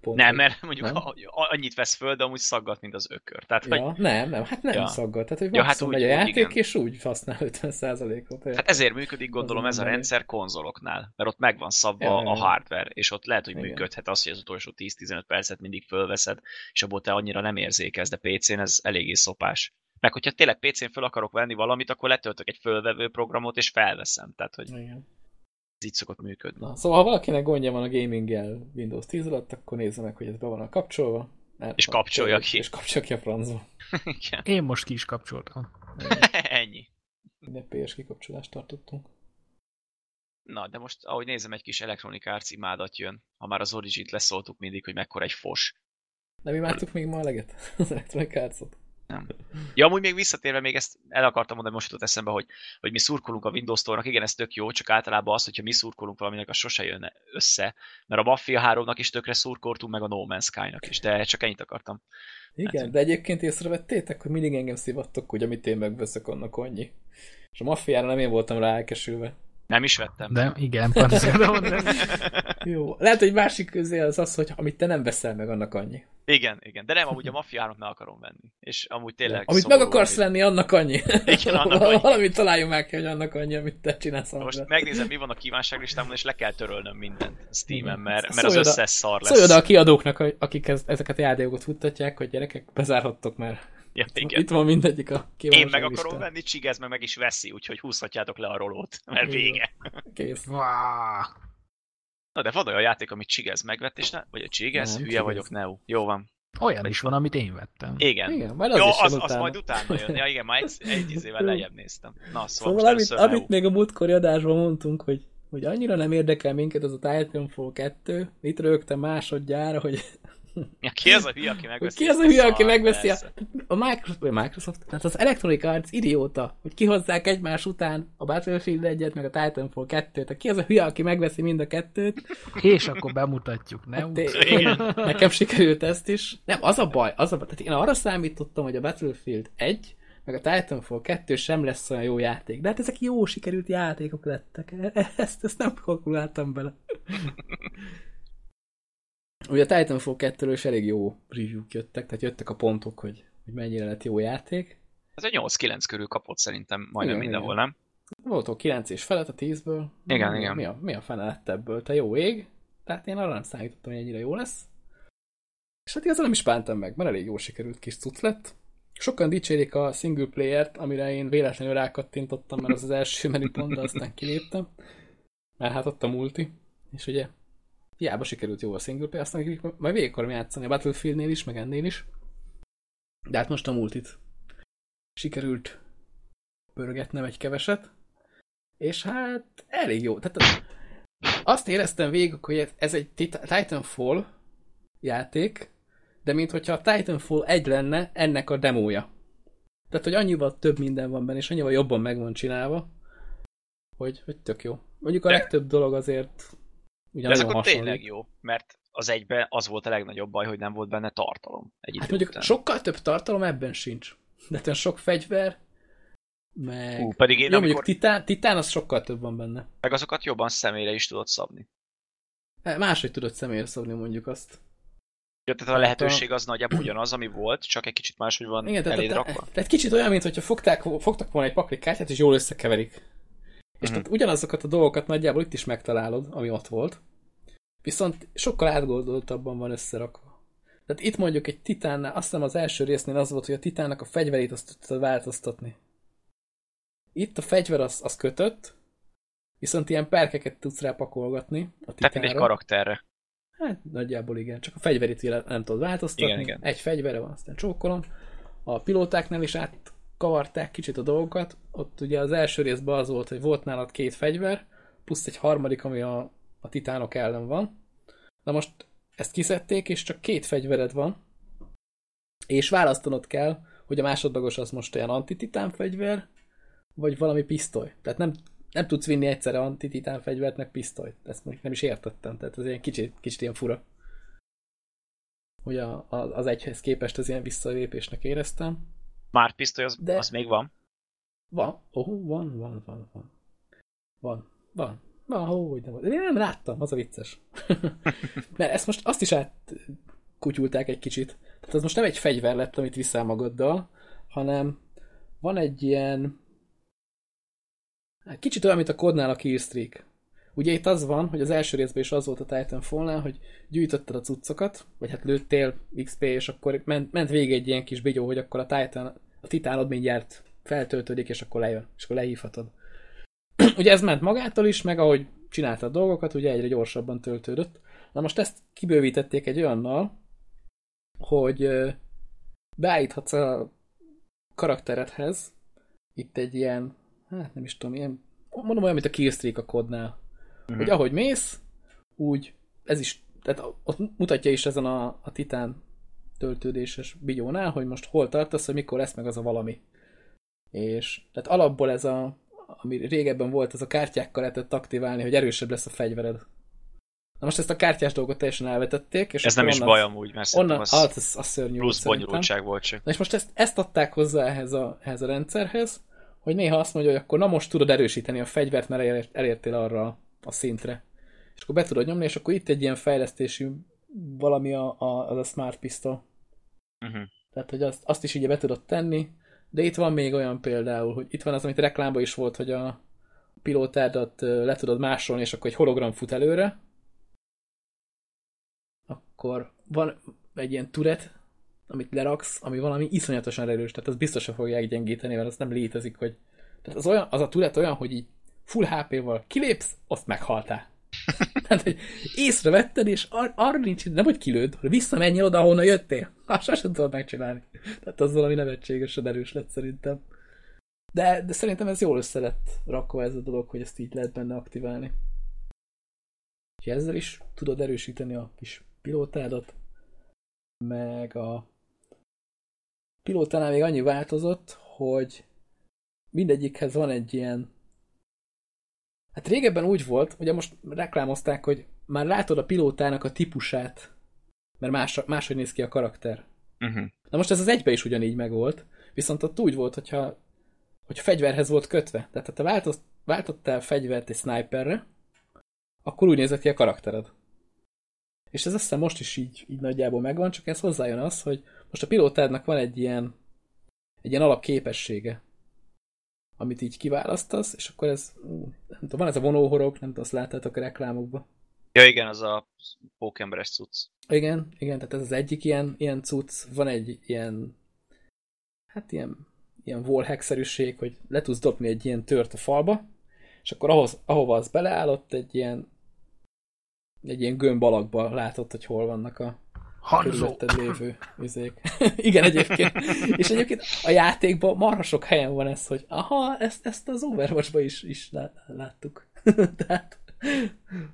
Pont, Nem, hogy- mert mondjuk Nem? annyit vesz föl, de amúgy szaggat, mint az ökör. Tehát, hogy, Ja, nem, nem, hát nem Ja. szaggat. Tehát, hogy Ja, hát úgy- megy a játék, igen. és úgy használ 50%-ot. hát ezért működik gondolom ez a rendszer konzoloknál, mert ott meg van szabva Ja, a hardware, és ott lehet, hogy Igen. működhet az, hogy az utolsó 10-15 percet mindig fölveszed, és abból te annyira nem érzékelsz, de PC-n ez eléggé szopás. Meg hogyha tényleg PC-n föl akarok venni valamit, akkor letöltök egy fölvevő programot, és felveszem. Tehát, hogy Igen. Ez így szokott működni. Na, szóval ha valakinek gondja van a gaminggel Windows 10 alatt, akkor nézze meg, hogy ez be van a kapcsolva. Mert És kapcsolja ki. És kapcsolja ki a francba. Igen. Én most ki is kapcsoltam. Ennyi. Minden PS kikapcsolást tartottunk. Na, de most, ahogy nézem, egy kis Electronic Arts imádat jön. Ha már az Origin-t leszóltuk mindig, hogy mekkora egy fos. Nem imádtuk még ma a leget? Az Electronic Arts-ot? Nem. Ja, amúgy még visszatérve, még ezt el akartam mondani, most jutott eszembe, hogy, hogy mi szurkolunk a Windows Store-nak, igen, ez tök jó, csak általában az, hogyha mi szurkolunk valaminek, az sose jön össze, mert a Mafia 3-nak is tökre szurkoltunk, meg a No Man's Sky-nak is, de csak ennyit akartam. Igen, Hát- de egyébként észrevettétek, hogy mindig engem szivattok, hogy amit én megveszek, annak annyi. És a maffiára nem én voltam rá elkesülve. Nem is vettem. De igen, pont. Jó. Lehet, hogy másik közé az az, hogy amit te nem veszel meg, annak annyi. Igen, igen. De nem, amúgy a Mafia 3 meg akarom venni. És amúgy tényleg Amit meg akarsz amit- venni, annak annyi. Igen, annak annyi. Valamit találjunk már ki, hogy annak annyi, amit te csinálsz. Most megnézem, mi van a kívánságlistámon, és le kell törölnöm mindent Steam-en, mert, mert az összes szar lesz. Szólj oda a kiadóknak, akik ez, ezeket a játékokat futtatják, hogy gyerekek, bezárhattok már. Ja, igen. Itt van mindegyik a Én meg akarom listán. venni, Csigez meg meg is veszi, úgyhogy húzhatjátok le a rolót, mert Jó. vége. Kész. Na de van olyan játék, amit Csigez megvett, és ne... Vagy a Csigez? Hülye Csigez. vagyok, Neo. Jó van. Olyan is van, amit én vettem. Igen. Igen, majd az Jó, az, az utána. majd utána jön. Ja, igen, már egy, egy izével lejjebb néztem. Na, szóval, Szóval amit, amit még a múltkori adásban mondtunk, hogy, hogy annyira nem érdekel minket az a Titanfall 2, itt rögtem másodjára, hogy, Ja, ki az a hülye, aki megveszi ki az a hülye, aki szart? megveszi a, a Microsoft, vagy Microsoft, tehát az Electronic Arts idióta, hogy kihozzák egymás után a Battlefield 1-et, meg a Titanfall 2-t, Tehát ki az a hülye, aki megveszi mind a kettőt, És akkor bemutatjuk, ne? Hát té- én, nekem sikerült ezt is. Nem, az a baj, az a baj. Tehát én arra számítottam, hogy a Battlefield 1, meg a Titanfall 2 sem lesz olyan jó játék. De hát ezek jó sikerült játékok lettek. E- Ezt, ezt nem kalkuláltam bele. Ugye a Titanfall 2-ről is elég jó review-k jöttek, tehát jöttek a pontok, hogy, hogy mennyire lett jó játék. Ez egy 8-9 körül kapott szerintem majdnem Igen, mindenhol, igen. nem? Volt ott 9 és felett a 10-ből. Igen, mi, igen. Mi a, mi a fene lett ebből? Te jó ég? Tehát én arra nem számítottam, hogy ennyire jó lesz. És hát igazán nem is bántam meg, mert elég jó sikerült kis cucc lett. Sokan dicsérik a single player-t, amire én véletlenül rákattintottam, mert az az első menüpont, de aztán kiléptem. Mert hát ott a multi. És ugye hiába sikerült jó a single player, aztán majd végig akarom játszani a Battlefieldnél is, meg ennél is. De hát most a multit sikerült pörgetnem egy keveset, és hát elég jó. Tehát azt éreztem végig, hogy ez- egy Tit- Titanfall játék, de mint hogyha a Titanfall egy lenne ennek a demója. Tehát, hogy annyival több minden van benne, és annyival jobban meg van csinálva, hogy, hogy tök jó. Mondjuk a De- legtöbb dolog azért ugye De ez akkor hasonlít. tényleg jó, mert az egyben az volt a legnagyobb baj, hogy nem volt benne tartalom. Egy Hát mondjuk után. sokkal több tartalom ebben sincs. De olyan sok fegyver, meg... Hú, pedig én Jó, amikor, mondjuk titán, titán az sokkal több van benne. meg azokat jobban személyre is tudod szabni. Hát Máshogy tudod személyre szabni mondjuk azt. Ja, tehát a lehetőség az nagyjából ugyanaz, ami volt, csak egy kicsit máshogy van Igen, tehát, eléd tehát, rakva. tehát kicsit olyan, mintha fogták, fogtak volna egy pakli kártyát, és jól összekeverik. És Mhm. tehát ugyanazokat a dolgokat nagyjából itt is megtalálod, ami ott volt. Viszont sokkal átgondoltabban van összerakva. Tehát itt mondjuk egy titánnál, azt hiszem az első résznél az volt, hogy a titánnak a fegyverét azt tudtad változtatni. Itt a fegyver az, az kötött, viszont ilyen perkeket tudsz rá pakolgatni a Tehát mint egy titánra. karakterre. Hát nagyjából igen, csak a fegyverét nem tudod változtatni. Igen, igen. Egy fegyvere van, aztán csókolom. A pilótáknál is átkavarták kicsit a dolgokat. Ott ugye az első részben az volt, hogy volt nálad két fegyver, plusz egy harmadik, ami a, a titánok ellen van. Na most ezt kiszedték, és csak két fegyvered van, és választanod kell, hogy a másodlagos az most olyan antititán fegyver, vagy valami pisztoly. Tehát nem, nem tudsz vinni egyszerre antititán fegyvert, meg pisztolyt. Ezt még nem is értettem, tehát ez ilyen kicsit, kicsit ilyen fura. Hogy a, a, az egyhez képest az ilyen visszalépésnek éreztem. Már pisztoly az, De- az még van. Van, oh, van, van, van, van. Van, van. Van, hogy nem én nem láttam, az a vicces. Mert ezt most azt is átkutyulták egy kicsit. Tehát az most nem egy fegyver lett, amit viszel magaddal, hanem van egy ilyen hát kicsit olyan, mint a kodnál a killstreak. Ugye itt az van, hogy az első részben is az volt a Titanfall-nál, hogy gyűjtötted a cuccokat, vagy hát lőttél XP, és akkor ment, ment végig egy ilyen kis bigyó, hogy akkor a Titan, a titánod mindjárt feltöltődik, és akkor lejön, és akkor lehívhatod. ugye ez ment magától is, meg ahogy csináltad a dolgokat, ugye egyre gyorsabban töltődött. Na most ezt kibővítették egy olyannal, hogy beállíthatsz a karakteredhez itt egy ilyen, hát nem is tudom, ilyen, mondom olyan, mint a killstreak a kodnál. Mhm. Hogy ahogy mész, úgy ez is, tehát ott mutatja is ezen a, a titán töltődéses bigyónál, hogy most hol tartasz, hogy mikor lesz meg az a valami. És tehát alapból ez a, ami régebben volt, ez a kártyákkal lehetett aktiválni, hogy erősebb lesz a fegyvered. Na most ezt a kártyás dolgot teljesen elvetették, és Ez nem is onnan- baj amúgy, mert Onnan, az az, az, az szörnyű plusz bonyolultság volt csak. Na és most ezt, ezt adták hozzá ehhez a, ehhez a rendszerhez, hogy néha azt mondja, hogy akkor na most tudod erősíteni a fegyvert, mert elér- elértél arra a szintre. És akkor be tudod nyomni, és akkor itt egy ilyen fejlesztési valami a, a, az a Smart Pistol. Uh-huh. Tehát, hogy azt, azt is így be tudod tenni, de itt van még olyan például, hogy itt van az, amit reklámban is volt, hogy a pilótádat le tudod másolni, és akkor egy hologram fut előre. Akkor van egy ilyen turet, amit leraksz, ami valami iszonyatosan erős, tehát az biztosan fogják gyengíteni, mert az nem létezik, hogy... Tehát az, olyan, az a turet olyan, hogy így full HP-val kilépsz, azt meghaltál. Tehát, hogy észrevetted, és ar- arra nincs, nem hogy kilőd, hogy visszamenjél oda, ahonnan jöttél. Hát sosem tudod megcsinálni. Tehát az valami nevetségesen erős lett szerintem. De, de szerintem ez jól össze lett rakva ez a dolog, hogy ezt így lehet benne aktiválni. És ezzel is tudod erősíteni a kis pilótádat, meg a pilótánál még annyi változott, hogy mindegyikhez van egy ilyen Hát régebben úgy volt, ugye most reklámozták, hogy már látod a pilótának a típusát, mert más, máshogy néz ki a karakter. Uh-huh. Na most ez az egybe is ugyanígy megvolt, viszont ott úgy volt, hogyha hogy fegyverhez volt kötve. Tehát ha te változt, váltottál fegyvert egy sniperre, akkor úgy nézett ki a karaktered. És ez azt hiszem most is így, így nagyjából megvan, csak ez hozzájön az, hogy most a pilótádnak van egy ilyen egy ilyen alapképessége, amit így kiválasztasz, és akkor ez, ú, nem tudom, van ez a vonóhorog, nem tudom, azt láttátok a reklámokban. Ja igen, az a pókemberes cucc. Igen, igen, tehát ez az egyik ilyen, ilyen cucc, van egy ilyen, hát ilyen, ilyen wallhack-szerűség, hogy le tudsz dobni egy ilyen tört a falba, és akkor ahhoz, ahova az beleállott, egy ilyen egy ilyen gömb alakba látod, hogy hol vannak a Hanzo! körülötted lévő izék. Igen, egyébként. És egyébként a játékban marha sok helyen van ez, hogy aha, ezt, ezt az overwatch is, is lá- láttuk. Tehát,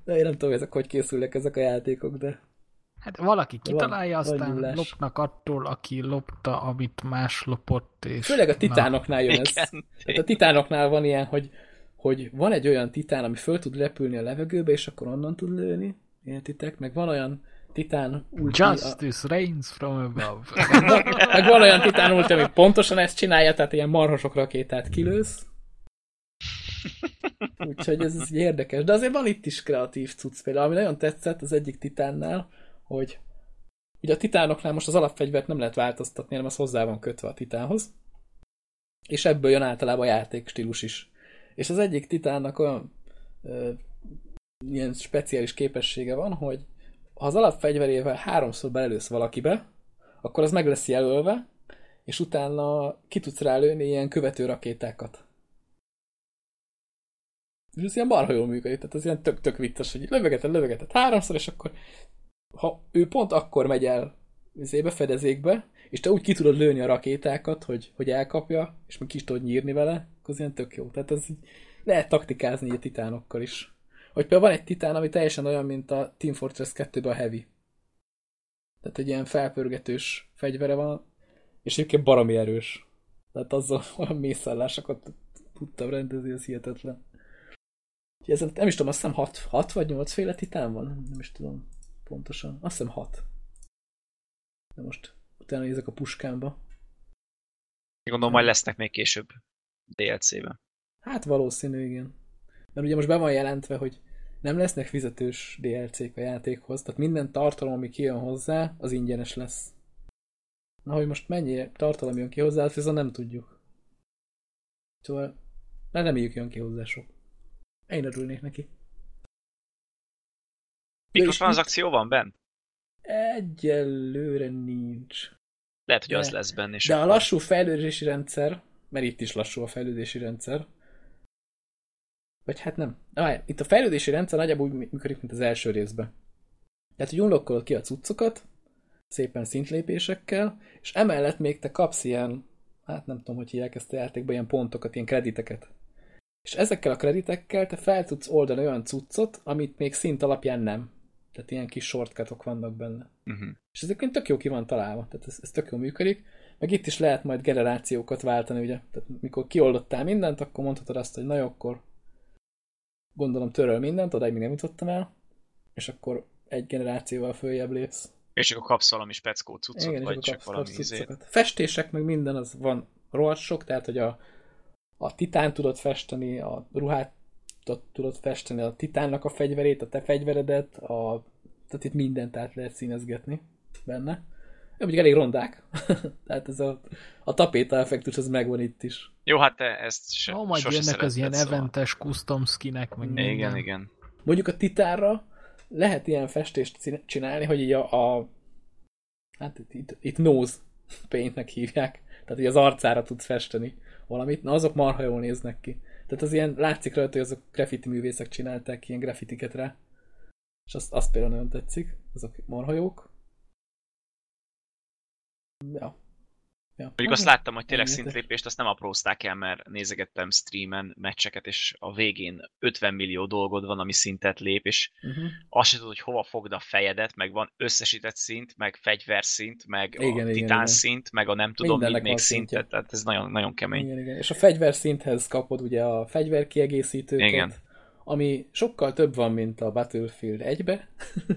de én nem tudom, ezek hogy készülnek ezek a játékok, de Hát valaki Van- kitalálja, van aztán nyúlás. lopnak attól, aki lopta, amit más lopott, és... főleg a titánoknál jön ez. Igen. Tehát a titánoknál van ilyen, hogy, hogy van egy olyan titán, ami föl tud repülni a levegőbe, és akkor onnan tud lőni, értitek? Meg van olyan titán ulti, a, Justice reigns from above. meg van olyan titán ulti, ami pontosan ezt csinálja, tehát ilyen marhasok rakétát kilősz. Úgyhogy ez, ez érdekes. De azért van itt is kreatív cucc például, ami nagyon tetszett az egyik titánnál, hogy ugye a titánoknál most az alapfegyvert nem lehet változtatni, hanem az hozzá van kötve a titánhoz. És ebből jön általában a játékstílus is. És az egyik titánnak olyan ö, ilyen speciális képessége van, hogy ha az alapfegyverével háromszor belelősz valakibe, akkor az meg lesz jelölve, és utána ki tudsz rálőni ilyen követő rakétákat. És ez ilyen marha jól működik, tehát ez ilyen tök-tök vicces, hogy lövegeted, lövegeted háromszor, és akkor ha ő pont akkor megy el izébe, fedezékbe, és te úgy ki tudod lőni a rakétákat, hogy, hogy elkapja, és meg ki is tudod nyírni vele, akkor az ilyen tök jó. Tehát ez így lehet taktikázni a titánokkal is. Hogy például van egy titán, ami teljesen olyan, mint a Team Fortress 2-ben a Heavy. Tehát egy ilyen felpörgetős fegyvere van, és egyébként baromi erős. Tehát azzal olyan mészállásokat tudtam rendezni, ez hihetetlen. Úgyhogy ezen nem is tudom, azt hiszem 6, 6 vagy 8 féle titán van, nem is tudom pontosan. Azt hiszem 6. De most utána nézek a puskámba. Gondolom, majd lesznek még később DLC-ben. Hát valószínű, igen. Mert ugye most be van jelentve, hogy nem lesznek fizetős DLC-k a játékhoz, tehát minden tartalom, ami kijön hozzá, az ingyenes lesz. Na, hogy most mennyi tartalom jön ki hozzá, azt viszont nem tudjuk. Szóval, nem reméljük jön ki hozzá sok. Én örülnék neki. Mikrotranszakció van benn? Egyelőre nincs. Lehet, hogy De- az lesz benne. De a lassú fejlődési rendszer, mert itt is lassú a fejlődési rendszer, vagy hát nem. Ah, itt a fejlődési rendszer nagyjából úgy működik, mint az első részben. Tehát, hogy unlockolod ki a cuccokat, szépen szintlépésekkel, és emellett még te kapsz ilyen, hát nem tudom, hogy hívják ezt a játékban, ilyen pontokat, ilyen krediteket. És ezekkel a kreditekkel te fel tudsz oldani olyan cuccot, amit még szint alapján nem. Tehát ilyen kis shortcutok vannak benne. Uh-huh. És ez egyébként tök jó ki van találva, tehát ez, ez tök jó működik. Meg itt is lehet majd generációkat váltani, ugye? Tehát mikor kioldottál mindent, akkor mondhatod azt, hogy na jó, akkor gondolom töröl mindent, odáig még nem jutottam el, és akkor egy generációval följebb lépsz. És akkor kapsz valami speckó cuccot, Igen, vagy csak valami izét. Festések, meg minden az van rohadt sok, tehát hogy a a titán tudod festeni, a ruhát tudod festeni, a titánnak a fegyverét, a te fegyveredet, a, tehát itt mindent át lehet színezgetni benne. Mondjuk elég rondák. Tehát ez a, a tapéta effektus az megvan itt is. Jó, hát te ezt se, Ó, majd sose jönnek az ilyen szóval. eventes custom skinek, meg Igen, minden. igen. Mondjuk a titánra lehet ilyen festést csinálni, hogy így a, a hát itt, itt, itt nose paintnek hívják. Tehát, hogy az arcára tudsz festeni valamit. Na, azok marha jól néznek ki. Tehát az ilyen, látszik rajta, hogy azok graffiti művészek csinálták ilyen graffitiket rá. És azt, azt például nagyon tetszik. Azok marha jók. Ja. ja. Mondjuk azt láttam, hogy tényleg szintlépést azt nem aprózták el, mert nézegettem streamen meccseket, és a végén 50 millió dolgod van, ami szintet lép, és Uh-huh. azt se tudod, hogy hova fogd a fejedet, meg van összesített szint, meg fegyverszint, meg Igen, a igen, titán igen. szint, meg a nem tudom, mit még van szintje. szintet, tehát ez nagyon, nagyon kemény. Igen, igen. És a fegyver szinthez kapod ugye a fegyver kiegészítőket, Igen. ami sokkal több van, mint a Battlefield 1-be,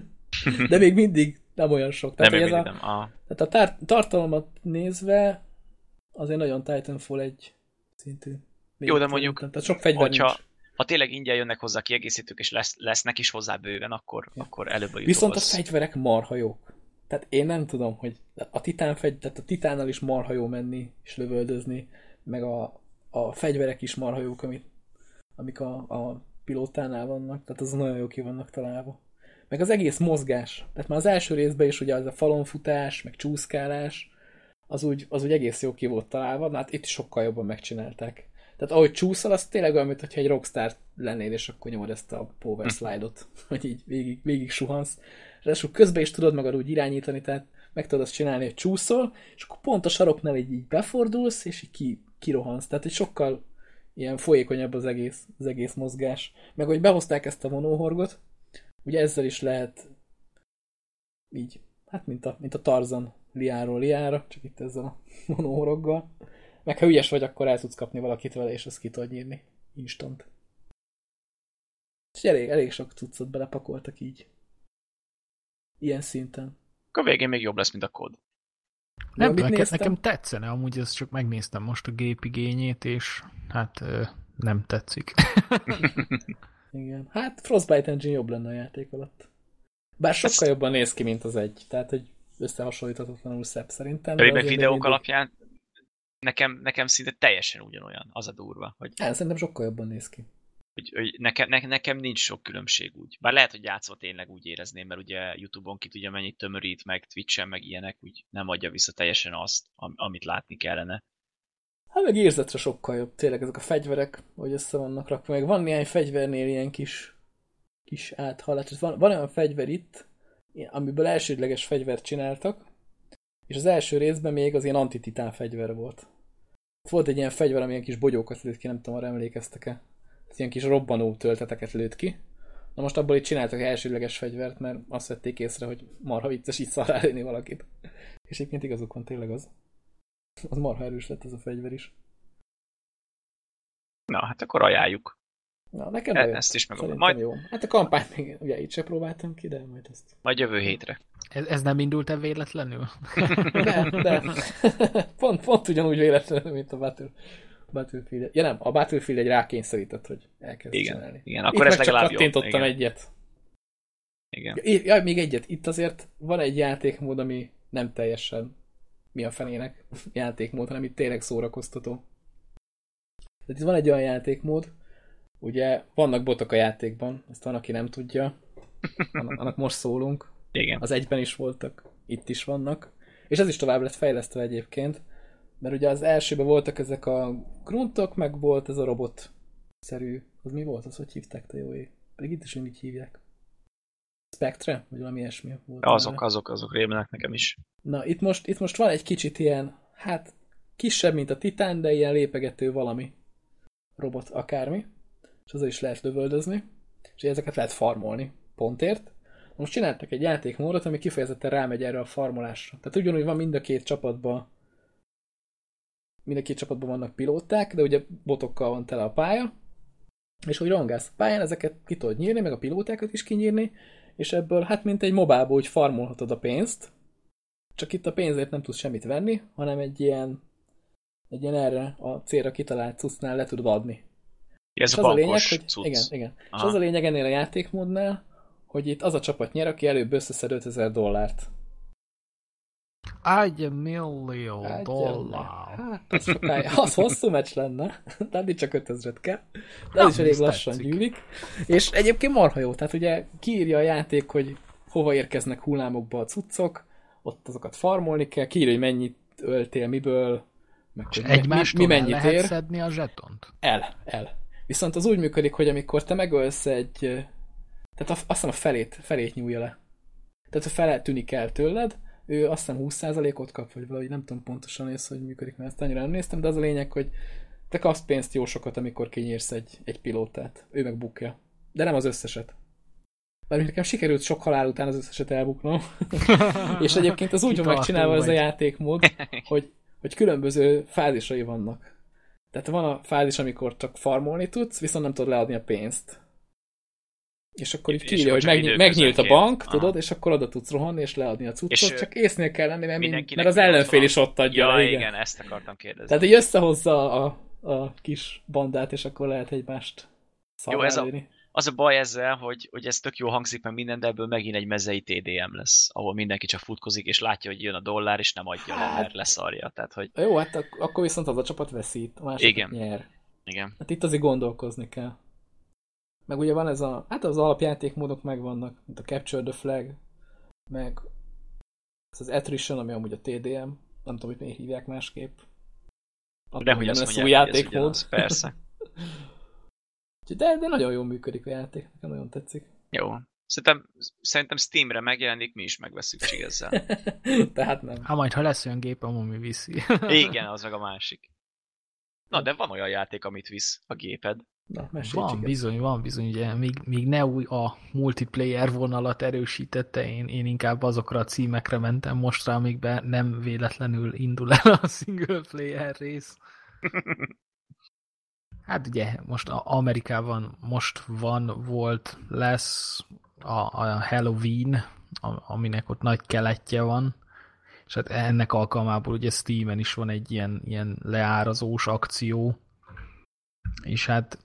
de még mindig nem olyan sok. Nem, Tehát, hogy ez a, nem. A, tehát a tár- tartalmat nézve azért nagyon Titanfall egy szintű. Jó, de mondjuk, Tehát sok fegyver hogyha nincs. ha tényleg ingyen jönnek hozzá kiegészítők, és lesz, lesznek is hozzá bőven, akkor, Ja. akkor előbb a Viszont a fegyverek marha jók. Tehát én nem tudom, hogy a titán fegy, tehát a titánnal is marha jó menni és lövöldözni, meg a, a fegyverek is marha jók, amik, amik a, a pilótánál vannak, tehát az nagyon jó ki vannak találva. Meg az egész mozgás. Tehát már az első részben is ugye az a falonfutás, meg csúszkálás, az úgy, az úgy egész jó ki volt találva, na hát itt is sokkal jobban megcsinálták. Tehát ahogy csúszol, az tényleg olyan, mintha egy rockstar lennél, és akkor nyomod ezt a power slide-ot, hogy így végig, végig suhansz. Ráadásul közben is tudod magad úgy irányítani, tehát meg tudod azt csinálni, hogy csúszol, és akkor pont a saroknál így, így befordulsz, és így ki, kirohansz. Tehát egy sokkal ilyen folyékonyabb az egész, az egész mozgás. Meg hogy behozták ezt a monóhorgot, ugye ezzel is lehet így, hát mint a, mint a Tarzan liáról liára, csak itt ezzel a monóhoroggal. Meg ha ügyes vagy, akkor el tudsz kapni valakit vele, és azt ki tudod nyírni. Instant. És elég, elég sok cuccot belepakoltak így. Ilyen szinten. Akkor végén még jobb lesz, mint a kód. Nem tudom, nekem, nekem tetszene, amúgy ezt csak megnéztem most a gépigényét, és hát ö, nem tetszik. Igen. Hát Frostbite Engine jobb lenne a játék alatt. Bár sokkal jobban néz ki, mint az egy. Tehát, hogy összehasonlíthatatlanul szebb szerintem. Pedig meg videók mindig- alapján nekem, nekem szinte teljesen ugyanolyan, az a durva, hogy, Hát, szerintem sokkal jobban néz ki. hogy, hogy nekem, ne, nekem nincs sok különbség úgy. Bár lehet, hogy játszva tényleg úgy érezném, mert ugye Youtube-on ki tudja mennyit tömörít, meg Twitch-en, meg ilyenek, úgy nem adja vissza teljesen azt, am- amit látni kellene. Hát meg érzetre sokkal jobb. Tényleg ezek a fegyverek, hogy össze vannak rakva. Meg van néhány fegyvernél ilyen kis, kis áthalás. Van, van olyan fegyver itt, amiből elsődleges fegyvert csináltak, és az első részben még az ilyen antititán fegyver volt. Volt egy ilyen fegyver, ami ilyen kis bogyókat lőtt ki, nem tudom, arra emlékeztek-e. Ez ilyen kis robbanó tölteteket lőtt ki. Na most abból itt csináltak elsődleges fegyvert, mert azt vették észre, hogy marha vicces így szarrá valakit. És egyébként igazuk van, tényleg az. Az marha erős lett ez a fegyver is. Na, hát akkor ajánljuk. Na, nekem E- ezt is Szerintem majd- jó. Hát a kampányt még ugye itt se próbáltam ki, de majd ezt. Majd jövő hétre. Ez, ez nem indult el véletlenül? De, de. pont, pont ugyanúgy véletlenül, mint a Battle, Battlefield. Ja nem, a Battlefield egy rákényszerített, hogy elkezd Igen, csinálni. igen, Itt akkor ez meg csak legalább jó. kattintottam Igen. egyet. Igen. Ja, í- ja, még egyet. Itt azért van egy játékmód, ami nem teljesen mi a fenének játékmód, hanem itt tényleg szórakoztató. Tehát itt van egy olyan játékmód, ugye vannak botok a játékban, ezt van, aki nem tudja, annak, most szólunk, Igen. az egyben is voltak, itt is vannak, és ez is tovább lett fejlesztve egyébként, mert ugye az elsőben voltak ezek a gruntok, meg volt ez a robot-szerű, az mi volt, az hogy hívták, te jó ég? Pedig itt is így hívják. Spectre? Vagy valami ilyesmi volt. Azok, neve. azok, azok rémlenek nekem is. Na, itt most, itt most van egy kicsit ilyen, hát kisebb, mint a titán, de ilyen lépegető valami robot akármi, és azzal is lehet lövöldözni, és ezeket lehet farmolni pontért. Most csináltak egy játékmódot, ami kifejezetten rámegy erre a farmolásra. Tehát ugyanúgy van mind a két csapatban mind a két csapatban vannak pilóták, de ugye botokkal van tele a pálya, és hogy rongálsz a pályán, ezeket ki tudod nyírni, meg a pilótákat is kinyírni, és ebből hát mint egy mobából úgy farmolhatod a pénzt, csak itt a pénzért nem tudsz semmit venni, hanem egy ilyen egy ilyen erre a célra kitalált cuccnál le tudod adni. Ez És a az a lényeg, hogy cucc. igen, igen. És Aha. az a lényeg ennél a játékmódnál, hogy itt az a csapat nyer, aki előbb összeszed 5000 dollárt. Egy millió Hát, dollár. Hát, az, sokáig, az hosszú meccs lenne, de addig csak 5000 kell. De az is elég lassan tetszik. gyűlik. És egyébként marha jó, tehát ugye kiírja a játék, hogy hova érkeznek hullámokba a cuccok, ott azokat farmolni kell, kiírja, hogy mennyit öltél, miből, meg És hogy mi, mi, mennyit lehet ér. szedni a zsetont? El, el. Viszont az úgy működik, hogy amikor te megölsz egy... Tehát azt hiszem a felét, felét nyúlja le. Tehát a fele tűnik el tőled, ő azt hiszem 20%-ot kap, vagy valahogy nem tudom pontosan ez, hogy működik, mert ezt annyira nem néztem, de az a lényeg, hogy te kapsz pénzt jó sokat, amikor kinyírsz egy, egy pilótát. Ő meg bukja. De nem az összeset. Mert nekem sikerült sok halál után az összeset elbuknom. És egyébként az úgy van megcsinálva ez a játékmód, hogy, hogy különböző fázisai vannak. Tehát van a fázis, amikor csak farmolni tudsz, viszont nem tudod leadni a pénzt. És akkor így kiírja, hogy megny- megnyílt a bank, Aha. tudod, és akkor oda tudsz rohanni és leadni a cuccot, És, csak észnél kell lenni, mert, mind, mert az ellenfél is ott adja. Ja, le, igen. ezt akartam kérdezni. Tehát így összehozza a, a kis bandát, és akkor lehet egymást Jó, ez a-. Az a baj ezzel, hogy, hogy ez tök jó hangzik meg minden, de ebből megint egy mezei TDM lesz, ahol mindenki csak futkozik, és látja, hogy jön a dollár, és nem adja le, Hát- mert leszarja. Tehát, hogy Jó, hát ak- akkor viszont az a csapat veszít, a másik Igen. nyer. igen. Hát itt azért gondolkozni kell. Meg ugye van ez a, hát az alapjátékmódok megvannak, mint a Capture the Flag, meg ez az Attrition, ami amúgy a TDM, nem tudom, hogy miért hívják másképp. Attól De hogy azt lesz mondják, új ez játékmód. ugyanaz, persze. De, de nagyon jól működik a játék, nekem nagyon tetszik. Jó. Szerintem, szerintem Steamre megjelenik, mi is megveszünk csigezzel. Tehát nem. Hát majd, ha lesz olyan gép, ami viszi. Igen, az meg a másik. Na, de van olyan játék, amit visz a géped. Na, mesélj Van Csiga. bizony, van bizony, ugye még, még ne új a multiplayer vonalat erősítette, én, én inkább azokra a címekre mentem mostra, amikben nem véletlenül indul el a single player rész. Hát ugye most Amerikában most van, volt, lesz a, a Halloween, aminek ott nagy keletje van, és hát ennek alkalmából ugye Steamen is van egy ilyen, ilyen leárazós akció, és hát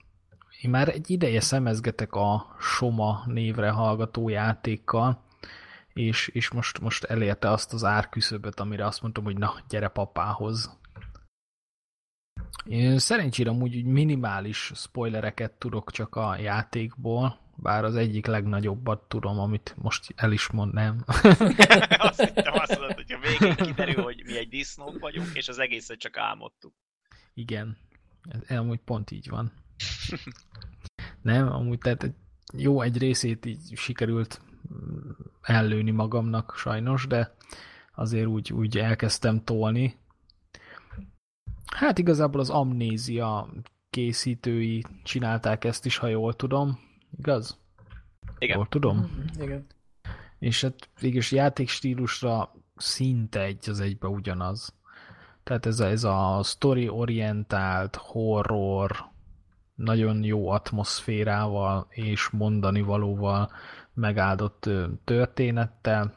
én már egy ideje szemezgetek a Soma névre hallgató játékkal, és, és most, most elérte azt az árküszöböt, amire azt mondtam, hogy na, gyere papához. Én szerencsére amúgy úgy minimális spoilereket tudok csak a játékból, bár az egyik legnagyobbat tudom, amit most el is mond, nem. azt hittem azt mondod, hogy a végén kiderül, hogy mi egy disznók vagyunk, és az egészet csak álmodtuk. Igen, ez amúgy pont így van. Nem, amúgy tehát jó egy részét így sikerült mm, ellőni magamnak sajnos, de azért úgy, úgy elkezdtem tolni. Hát igazából az amnézia készítői csinálták ezt is, ha jól tudom. Igaz? Igen. Jól tudom? Mhm, Igen. És hát végülis játékstílusra szinte egy az egybe ugyanaz. Tehát ez a, ez a story-orientált horror, nagyon jó atmoszférával és mondani valóval megáldott történettel.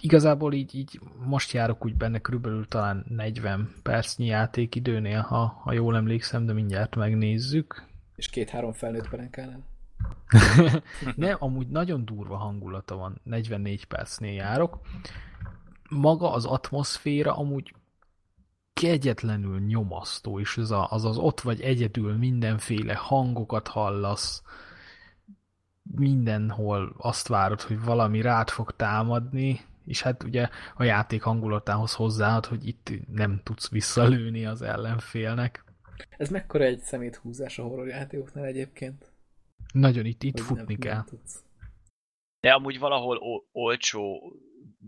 Igazából így, így most járok úgy benne körülbelül talán 40 percnyi játékidőnél, ha, ha jól emlékszem, de mindjárt megnézzük. És két-három felnőtt perenkánál. Nem, amúgy nagyon durva hangulata van, 44 percnél járok. Maga az atmoszféra amúgy kegyetlenül nyomasztó, és ez a, az az ott vagy egyedül mindenféle hangokat hallasz, mindenhol azt várod, hogy valami rád fog támadni, és hát ugye a játék hangulatához hozzáad, hogy itt nem tudsz visszalőni az ellenfélnek. Ez mekkora egy szeméthúzás a horrorjátékoknál egyébként? Nagyon itt, itt Hogy futni nem, kell. Nem tudsz. De amúgy valahol olcsó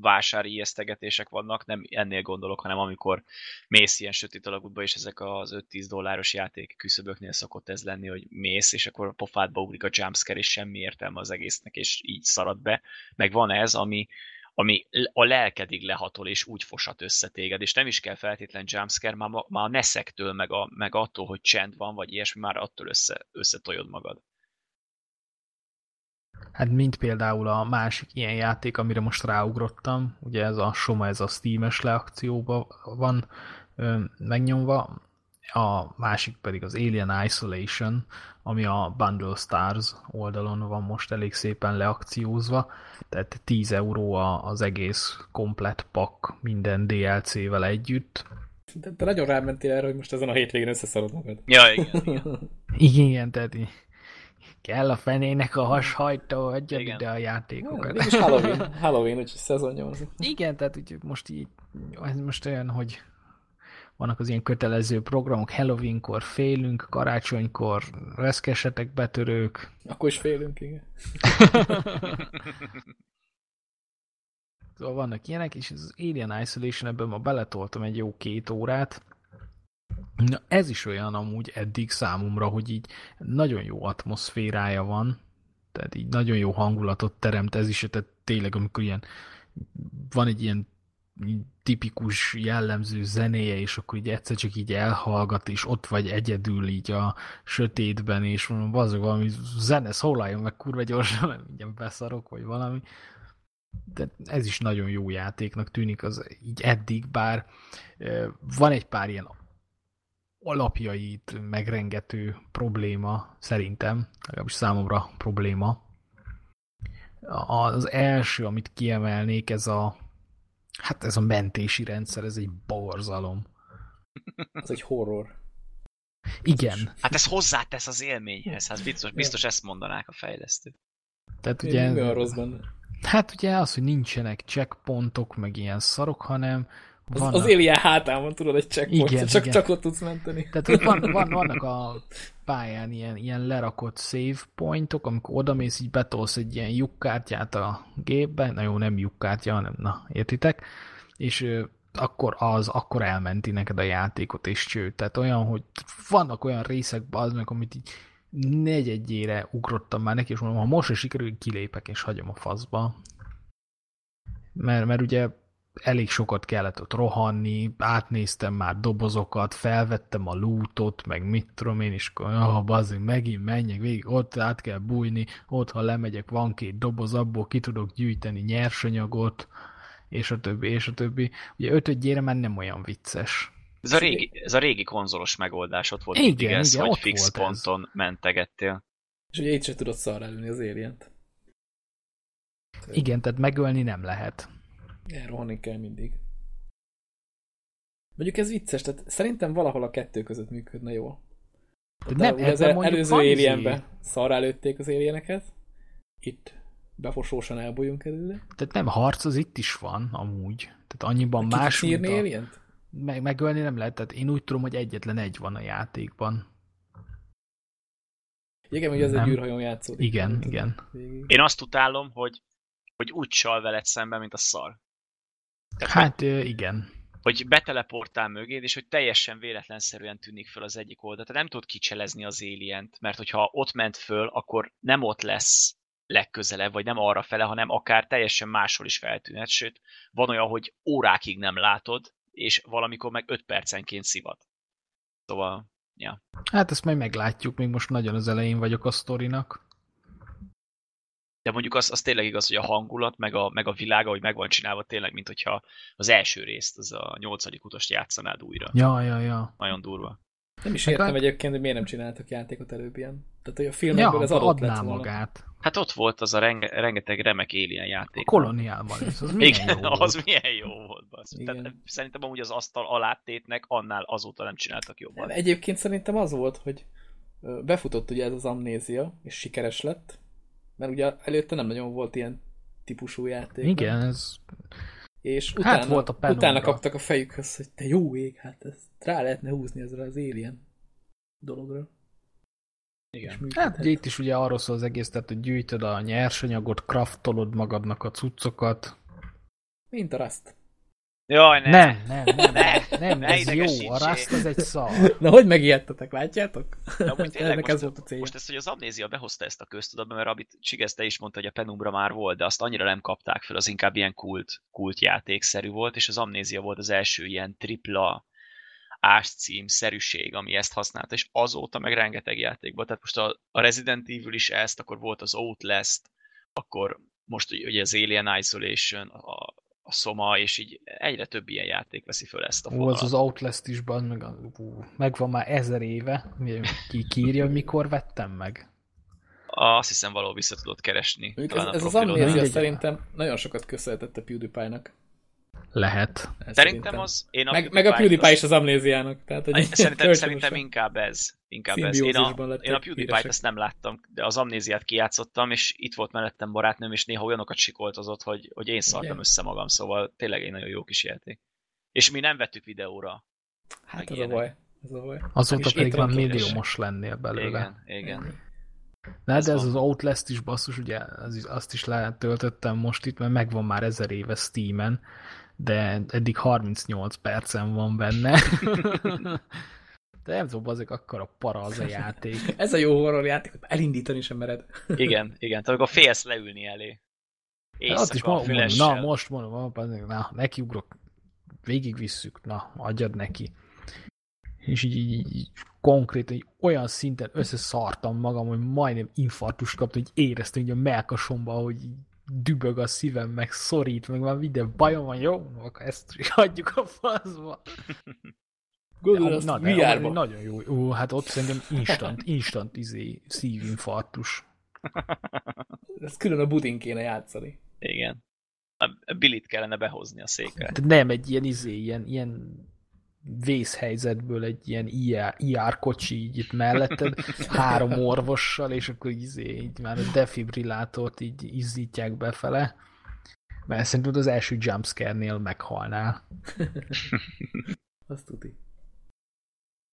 vásári ijesztegetések vannak, nem ennél gondolok, hanem amikor mész ilyen sötét alagútba, és ezek az 5-10 dolláros játék küszöböknél szokott ez lenni, hogy mész, és akkor a pofádba ugrik a jumpscare, és semmi értelme az egésznek, és így szarad be. Meg van ez, ami, ami a lelkedig lehatol, és úgy fosat össze téged, és nem is kell feltétlen jumpscare, már, már a neszektől, meg, a, meg attól, hogy csend van, vagy ilyesmi, már attól össze, összetoljod magad. Hát mint például a másik ilyen játék, amire most ráugrottam, ugye ez a Soma, ez a Steam-es leakcióban van, megnyomva, a másik pedig az Alien Isolation, ami a Bundle Stars oldalon van most elég szépen leakciózva, tehát 10 euró az egész komplet pak minden DLC-vel együtt. De te nagyon rámentél erre, hogy most ezen a hétvégén összeszarod magad. Ja, igen, igen. igen, tehát kell a fenének a hashajtó, adjad ide a játékokat. Ja, és Halloween, Halloween, úgyhogy szezonja van. Igen, tehát úgy most így, ez most olyan, hogy vannak az ilyen kötelező programok, Halloweenkor félünk, karácsonykor reszkesetek betörők. Akkor is félünk, igen. szóval vannak ilyenek, és az Alien Isolation ebben ma beletoltam egy jó két órát. Na, ez is olyan amúgy eddig számomra, hogy így nagyon jó atmoszférája van, tehát így nagyon jó hangulatot teremt ez is, tehát tényleg amikor ilyen van egy ilyen tipikus jellemző zenéje, és akkor így egyszer csak így elhallgat, és ott vagy egyedül így a sötétben, és mondom, bazog valami zene, szólaljon meg kurva gyorsan, nem így beszarok, vagy valami. De ez is nagyon jó játéknak tűnik az így eddig, bár van egy pár ilyen alapjait megrengető probléma, szerintem, legalábbis számomra probléma. Az első, amit kiemelnék, ez a Hát ez a mentési rendszer, ez egy borzalom. Ez egy horror. Igen. Hát ez hozzátesz az élményhez, hát biztos, biztos ezt mondanák a fejlesztők. Tehát ugye... Mi a rossz benne? Hát ugye az, hogy nincsenek checkpontok, meg ilyen szarok, hanem vannak... Az, az Alien hátán van, tudod, egy checkpoint, igen, csak, igen. csak ott tudsz menteni. Tehát hogy van, van, vannak a pályán ilyen, ilyen lerakott save pointok, amikor odamész, így betolsz egy ilyen lyukkártyát a gépbe, na jó, nem lyukkártya, hanem, na, értitek? És akkor az, akkor elmenti neked a játékot, és cső. Tehát olyan, hogy vannak olyan részek, az meg, amit így negyedjére ugrottam már neki, és mondom, ha most is sikerül, kilépek, és hagyom a faszba. Mert, mert ugye elég sokat kellett ott rohanni, átnéztem már dobozokat, felvettem a lootot, meg mit tudom én, és akkor oh, megint menjek végig, ott át kell bújni, ott ha lemegyek, van két doboz, abból ki tudok gyűjteni nyersanyagot, és a többi, és a többi. Ugye ötödjére már nem olyan vicces. Ez a régi, ez a régi konzolos megoldás ott volt igen, mindig ez, igen, hogy fix ponton ez. mentegettél. És ugye itt sem tudod szarra előni az alien Igen, tehát megölni nem lehet. Elrohanni kell mindig. Mondjuk ez vicces, tehát szerintem valahol a kettő között működne jól. De nem, az előző alienbe izé- szarra előtték az alieneket, itt befosósan elbújunk előle. Tehát nem harc, az itt is van, amúgy. Tehát annyiban Ki más, mint a... alien Meg, megölni nem lehet, tehát én úgy tudom, hogy egyetlen egy van a játékban. Igen, hogy ez egy űrhajón játszódik. Igen, igen. Végig. Én azt utálom, hogy, hogy úgy csal veled szemben, mint a szar. Hát igen. Hogy beteleportál mögéd, és hogy teljesen véletlenszerűen tűnik föl az egyik oldal. Tehát nem tudod kicselezni az alien mert hogyha ott ment föl, akkor nem ott lesz legközelebb, vagy nem arra fele, hanem akár teljesen máshol is feltűnhet, sőt, van olyan, hogy órákig nem látod, és valamikor meg 5 percenként szivat. Szóval, ja. Hát ezt majd meglátjuk, még most nagyon az elején vagyok a sztorinak. De mondjuk az, az tényleg igaz, hogy a hangulat, meg a, meg a világ, ahogy meg van csinálva, tényleg, mint hogyha az első részt, az a nyolcadik utast játszanád újra. Ja, ja, ja. Nagyon durva. Nem is értem hát, egyébként, hogy miért nem csináltak játékot előbb ilyen. Tehát, hogy a filmekből ja, ez adott lett volna. magát. Hát ott volt az a renge, rengeteg remek Alien játék. A koloniában is, az milyen Igen, jó volt. az milyen jó volt. Basz. Tehát szerintem amúgy az asztal alátétnek annál azóta nem csináltak jobban. Egyébként szerintem az volt, hogy befutott ugye ez az amnézia, és sikeres lett, mert ugye előtte nem nagyon volt ilyen típusú játék. Igen, ez... És hát utána, hát volt a utána kaptak a fejükhöz, hogy te jó ég, hát ezt rá lehetne húzni ezzel az Alien dologra. Igen. Hát ugye itt is ugye arról szól az egész, tehát hogy gyűjtöd a nyersanyagot, kraftolod magadnak a cuccokat. Mint a Rust. Jaj, ne. Nem, nem, nem, ne, nem, ne, ez jó, a Rust az egy szar. Na, hogy megijedtetek, látjátok? De amúgy tényleg most, ez volt a célja. most ezt, hogy az Amnézia behozta ezt a köztudatba, mert amit Csigeszte is mondta, hogy a Penumbra már volt, de azt annyira nem kapták fel, az inkább ilyen kult, kult játékszerű volt, és az Amnézia volt az első ilyen tripla áscím szerűség, ami ezt használta, és azóta meg rengeteg játékban. Tehát most a, a Resident Evil is ezt, akkor volt az Outlast, akkor most ugye az Alien Isolation, a a Soma, és így egyre több ilyen játék veszi föl ezt a fonalat. az az Outlast is, ban, meg, a- ú, megvan már ezer éve. Ki kírja, hogy mikor vettem meg? Azt hiszem valahol vissza tudod keresni. Talán ez, a ez az amnézia szerintem nagyon sokat köszönhetett a PewDiePie-nak. Lehet. Ez Szerintem az... Én a Meg, meg a PewDiePie is az amnéziának. Tehát, hogy Szerintem, szerintem inkább ez. Inkább ez. Én a, én a PewDiePie-t ezt nem láttam, de az amnéziát kijátszottam, és itt volt mellettem barátnőm, és néha olyanokat sikoltozott, hogy, hogy én szartam Igen. össze magam, szóval tényleg egy nagyon jó kis játék. És mi nem vettük videóra. Hát ez a baj. Ez a baj. Azóta pedig már most lennél belőle. Igen, igen. De, Ez de ez van. az Outlast is basszus, ugye az is, azt is letöltöttem most itt, mert megvan már ezer éve Steamen, de eddig 38 percen van benne. de nem tudom, azok akkor a para az a játék. Ez a jó horror játék, hogy elindítani sem mered. Igen, igen. Tehát amikor félsz leülni elé. Hát ott is Éjszaka, mondom, mondom, na most mondom, na nekiugrok, végigvisszük, na adjad neki. És így, így, így konkrétan így olyan szinten összeszartam magam, hogy majdnem infarktust kaptam, hogy éreztem így a melkasomba, hogy így dübög a szívem, meg szorít, meg már minden bajom van, jó? Akkor ezt is adjuk a faszba. Gondolod, azt Na, de VR-ba. ami nagyon jó. Ó, hát ott szerintem instant, instant izé, szívinfarktus. Ez külön a budin kéne játszani. Igen. A Billit kellene behozni a székre. De nem egy ilyen izé, ilyen, ilyen vészhelyzetből egy ilyen IR, IR kocsi így itt melletted, három orvossal, és akkor izé, így már a defibrillátort így izzítják befele. Mert szerintem az első jumpscare-nél meghalnál. Azt tudni.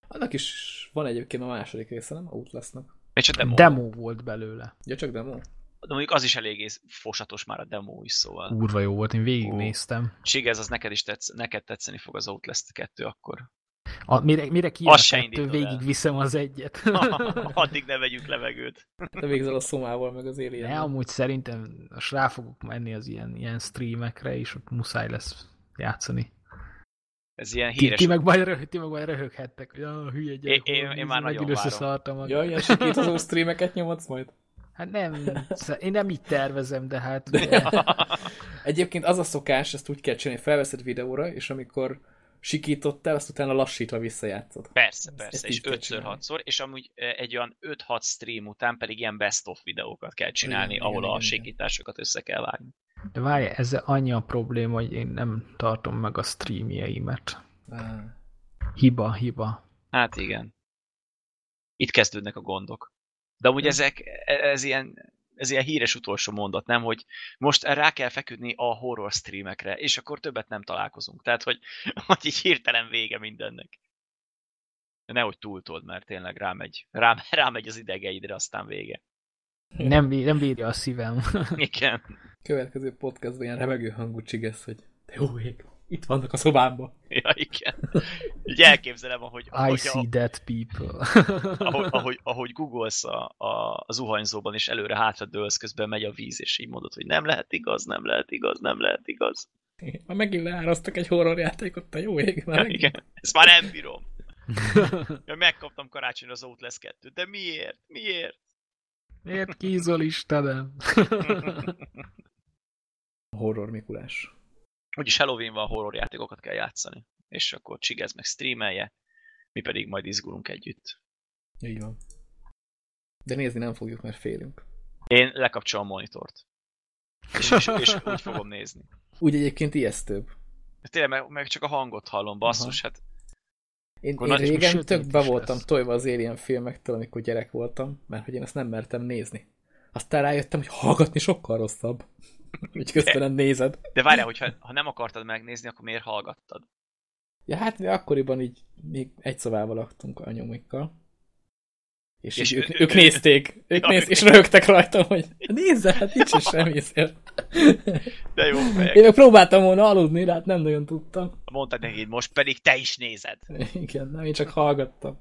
Annak is van egyébként a második része, nem? Outlastnak. Még csak demo. Demo volt belőle. Ja, csak demo? De mondjuk az is eléggé fosatos már a demo is, szóval. Kurva jó volt, én végignéztem. Sigez, az neked is tetsz, neked tetszeni fog az Outlast 2 akkor. A, mire, mire kijön indítod el. végigviszem az egyet. Addig ne vegyünk levegőt. Te végzel a szomával, meg az alien Ne, amúgy szerintem most rá fogok menni az ilyen, ilyen streamekre, és ott muszáj lesz játszani. Ez ilyen Ti, híres... ti, meg majd röhög, ti meg majd röhöghettek, hogy ah, hülye gyerek. Én- én- én már nagyon várom. Ja, ilyen sikítozó streameket nyomadsz majd? Hát nem, én nem így tervezem, de hát De- ugye, Egyébként az a szokás, ezt úgy kell csinálni, felveszed videóra, és amikor sikítottál, azt utána lassítva visszajátszod. Persze, Ezt- persze, ezt és így kell 5 csinálni. 6 szor és amúgy eh, egy olyan 5-6 stream után pedig ilyen best-of videókat kell csinálni, Igen, ahol igen, a igen, igen. sikításokat össze kell vágni. De várj, ez annyi a probléma, hogy én nem tartom meg a streamjeimet. Ah. Hiba, hiba. Hát igen. Itt kezdődnek a gondok. De amúgy ezek, ez ilyen, ez ilyen híres utolsó mondat, nem? Hogy most rá kell feküdni a horror streamekre, és akkor többet nem találkozunk. Tehát, hogy, hogy így hirtelen vége mindennek. De nehogy túltold, mert tényleg rámegy, rá, rámegy az idegeidre, aztán vége. Nem, bí- nem bírja a szívem. Igen. Következő podcastban ilyen remegő hangú csigesz, hogy te jó ég, itt vannak a szobámba. Ja, igen. Így elképzelem, ahogy, I see a, dead people. ahogy, ahogy, ahogy googolsz a, a, a zuhanyzóban, és előre-hátra dőlsz, közben megy a víz, és így mondod, hogy nem lehet igaz, nem lehet igaz, nem lehet igaz. Már megint leárasztak egy horrorjátékot, te jó ég, már Ja, megint. igen. Ezt már nem bírom. Ja, megkaptam karácsonyra az Outlast 2 de miért? Miért? Miért kízol Istenem? Horror Mikulás. Úgyis Halloween van, horror játékokat kell játszani. És akkor csigez meg streamelje, mi pedig majd izgulunk együtt. Így van. De nézni nem fogjuk, mert félünk. Én lekapcsolom a monitort. És, és, és úgy fogom nézni. Úgy egyébként ijesztőbb. Tényleg, meg, meg csak a hangot hallom, basszus, hát Én, Akkor én régen tök be voltam lesz. tojva az Alien filmektől, amikor gyerek voltam, mert hogy én ezt nem mertem nézni. Aztán rájöttem, hogy hallgatni sokkal rosszabb. Úgy közben nem nézed. De várjál, hogyha ha nem akartad megnézni, akkor miért hallgattad? Ja, hát mi akkoriban így még egy szobával laktunk anyumikkal. És, És ők, ők nézték, ők néz, és röhögtek rajtam, hogy nézze, hát nincs semmi szél. De jó fejek. Én meg próbáltam volna aludni, de hát nem nagyon tudtam. Mondtad neki, most pedig te is nézed. Igen, nem, én csak hallgattam.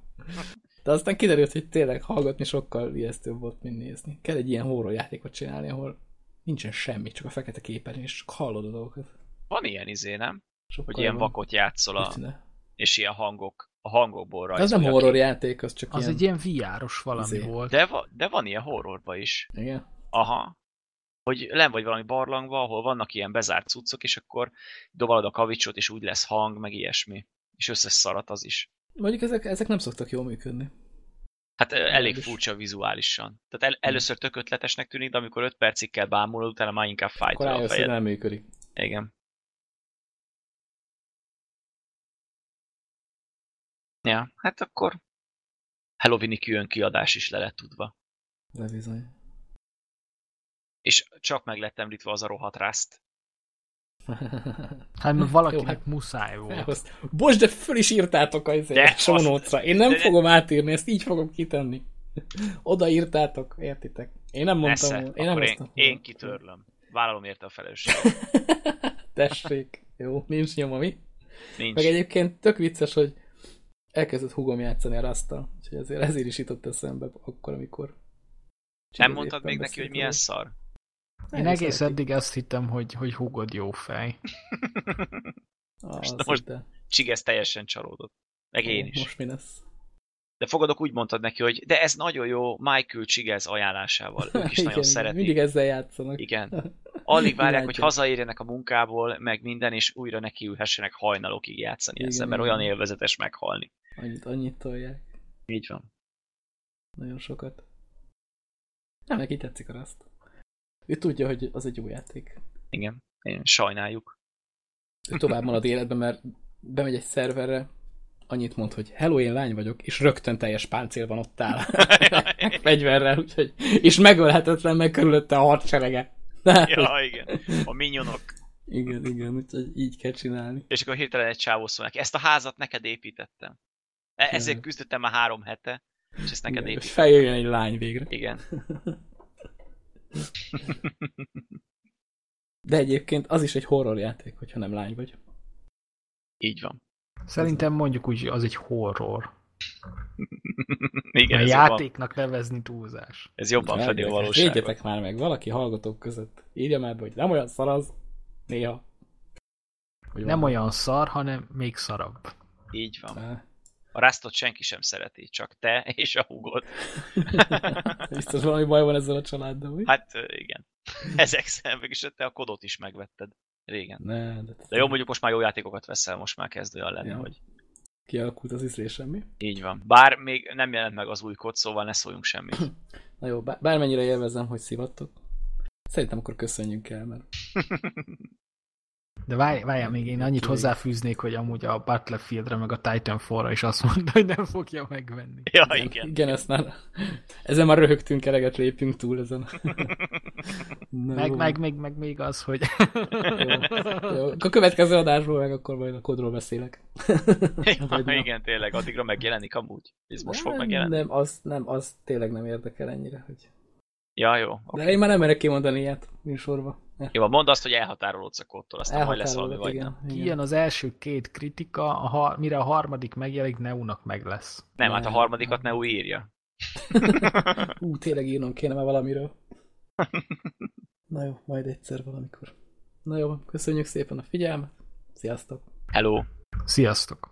De aztán kiderült, hogy tényleg hallgatni sokkal ijesztőbb volt, mint nézni. Kell egy ilyen horror játékot csinálni, ahol nincsen semmi, csak a fekete képernyőn, és csak hallod a dolgokat. Van ilyen izé, nem? Sokkal Hogy ilyen jobb. vakot játszol, a, és ilyen hangok, a hangokból az rajzolja nem ki. horror játék, az csak Az ilyen... egy ilyen VR-os valami Izé. volt. De, va, de van ilyen horrorba is. Igen? Aha. hogy len vagy valami barlangba, ahol vannak ilyen bezárt cuccok, és akkor dobalod a kavicsot, és úgy lesz hang, meg ilyesmi. És összeszarat az is. Mondjuk ezek, ezek nem szoktak jól működni. Hát elég furcsa vizuálisan. Tehát el, először tök ötletesnek tűnik, de amikor 5 percig kell bámulod, utána már inkább Akkor fájtja a fejed. nem működik. Igen. Ja, hát akkor Halloweeni külön kiadás is le lett tudva. De bizony. És csak meg lett említve az a rohadt rászt. Hát mert valakinek Jó, hát- muszáj volt. Elhozta. Bocs, de föl is írtátok a De notes-ra. Én nem de- fogom átírni, ezt így fogom kitenni. Oda írtátok, értitek? Én nem mondtam, Esze, volna. én nem én, én kitörlöm. Vállalom érte a felelősséget. Tessék. Jó, nincs nyoma, mi? Nincs. Meg egyébként tök vicces, hogy elkezdett hugom játszani a rasta, úgyhogy ezért, ezért is jutott eszembe akkor, amikor... Nem mondtad még neki, hogy milyen szar? Én Nem egész szeretik. eddig azt hittem, hogy, hogy hugod jó fej. Ah, Most- most-. Csigez teljesen csalódott. Meg én is. Most mi lesz? De fogadok, úgy mondtad neki, hogy de ez nagyon jó Michael Csigez ajánlásával. Ők is nagyon szeretik. Mindig ezzel játszanak. Igen. Alig várják, hogy hazaérjenek a munkából, meg minden, és újra nekiülhessenek hajnalokig játszani Igen, ezzel, mert igen. olyan élvezetes meghalni. Annyit, annyit tolják. Így van. Nagyon sokat. Nem, neki tetszik a Rust. Ő tudja, hogy az egy jó játék. Igen. Én sajnáljuk. Ő tovább marad életben, mert bemegy egy szerverre, annyit mond, hogy hello, én lány vagyok, és rögtön teljes páncél van ott áll. Fegyverrel, úgyhogy, és megölhetetlen meg körülötte a hadserege. ja, igen. A minyonok. igen, igen, úgyhogy így kell csinálni. És akkor hirtelen egy csávó szól neki, ezt a házat neked építettem. E- Ezért Igen. küzdöttem már három hete, és ezt neked építettem. feljöjjön egy lány végre. Igen. De egyébként az is egy horror játék, hogyha nem lány vagy. Így van. Szerintem mondjuk úgy, az egy horror. Igen, a ez jobban, játéknak nevezni túlzás. ez jobban fedi a valóságot. Védjetek már meg, valaki hallgatók között. Írja már be, hogy nem olyan szar az, néha. Hogy Nem van. olyan szar, hanem még szarabb. Így van. Á, A Rastot senki sem szereti, csak te és a hugod. Biztos valami baj van ezzel a családdal, mi? Hát igen. Ezek szemben is te a kodot is megvetted. Régen. Ne, de, De jó, mondjuk most már jó játékokat veszel, most már kezd olyan lenni, Ja. hogy kialakult az ízlésem, mi? így van. Bár még nem jelent meg az új kod, szóval ne szóljunk semmit. Na jó, bár- bármennyire élvezem, hogy szivattok. Szerintem akkor köszönjünk el, mert De várj, várjál, még én annyit hozzáfűznék, hogy amúgy a Battlefieldre meg a Titanfall-ra is azt mondta, hogy nem fogja megvenni. Ja, igen, igen. igen, ezt már ezen már röhögtünk, eleget lépjünk túl ezen. Na, Meg, jó. meg, meg, meg még az, hogy Jó, jó. A következő adásból meg akkor majd a kodról beszélek. Ja, igen, tényleg, addigra megjelenik amúgy. Ez most fog Nem, megjelenni. Nem, az, nem, az tényleg nem érdekel ennyire. Hogy... Ja, jó. De én már nem merek kimondani ilyet műsorba. Jó, mondd azt, hogy elhatárolódsz a kódtól, aztán majd lesz valami vagy Elhatárolok, nem. igen. kijön az első két kritika, a har- mire a harmadik megjelenik, Neunak meg lesz. Nem, hát a Nem, harmadikat nem. ne új írja. Ú, tényleg írnom kéne már valamiről. Na jó, majd egyszer valamikor. Na jó, köszönjük szépen a figyelmet. Sziasztok! Hello! Sziasztok!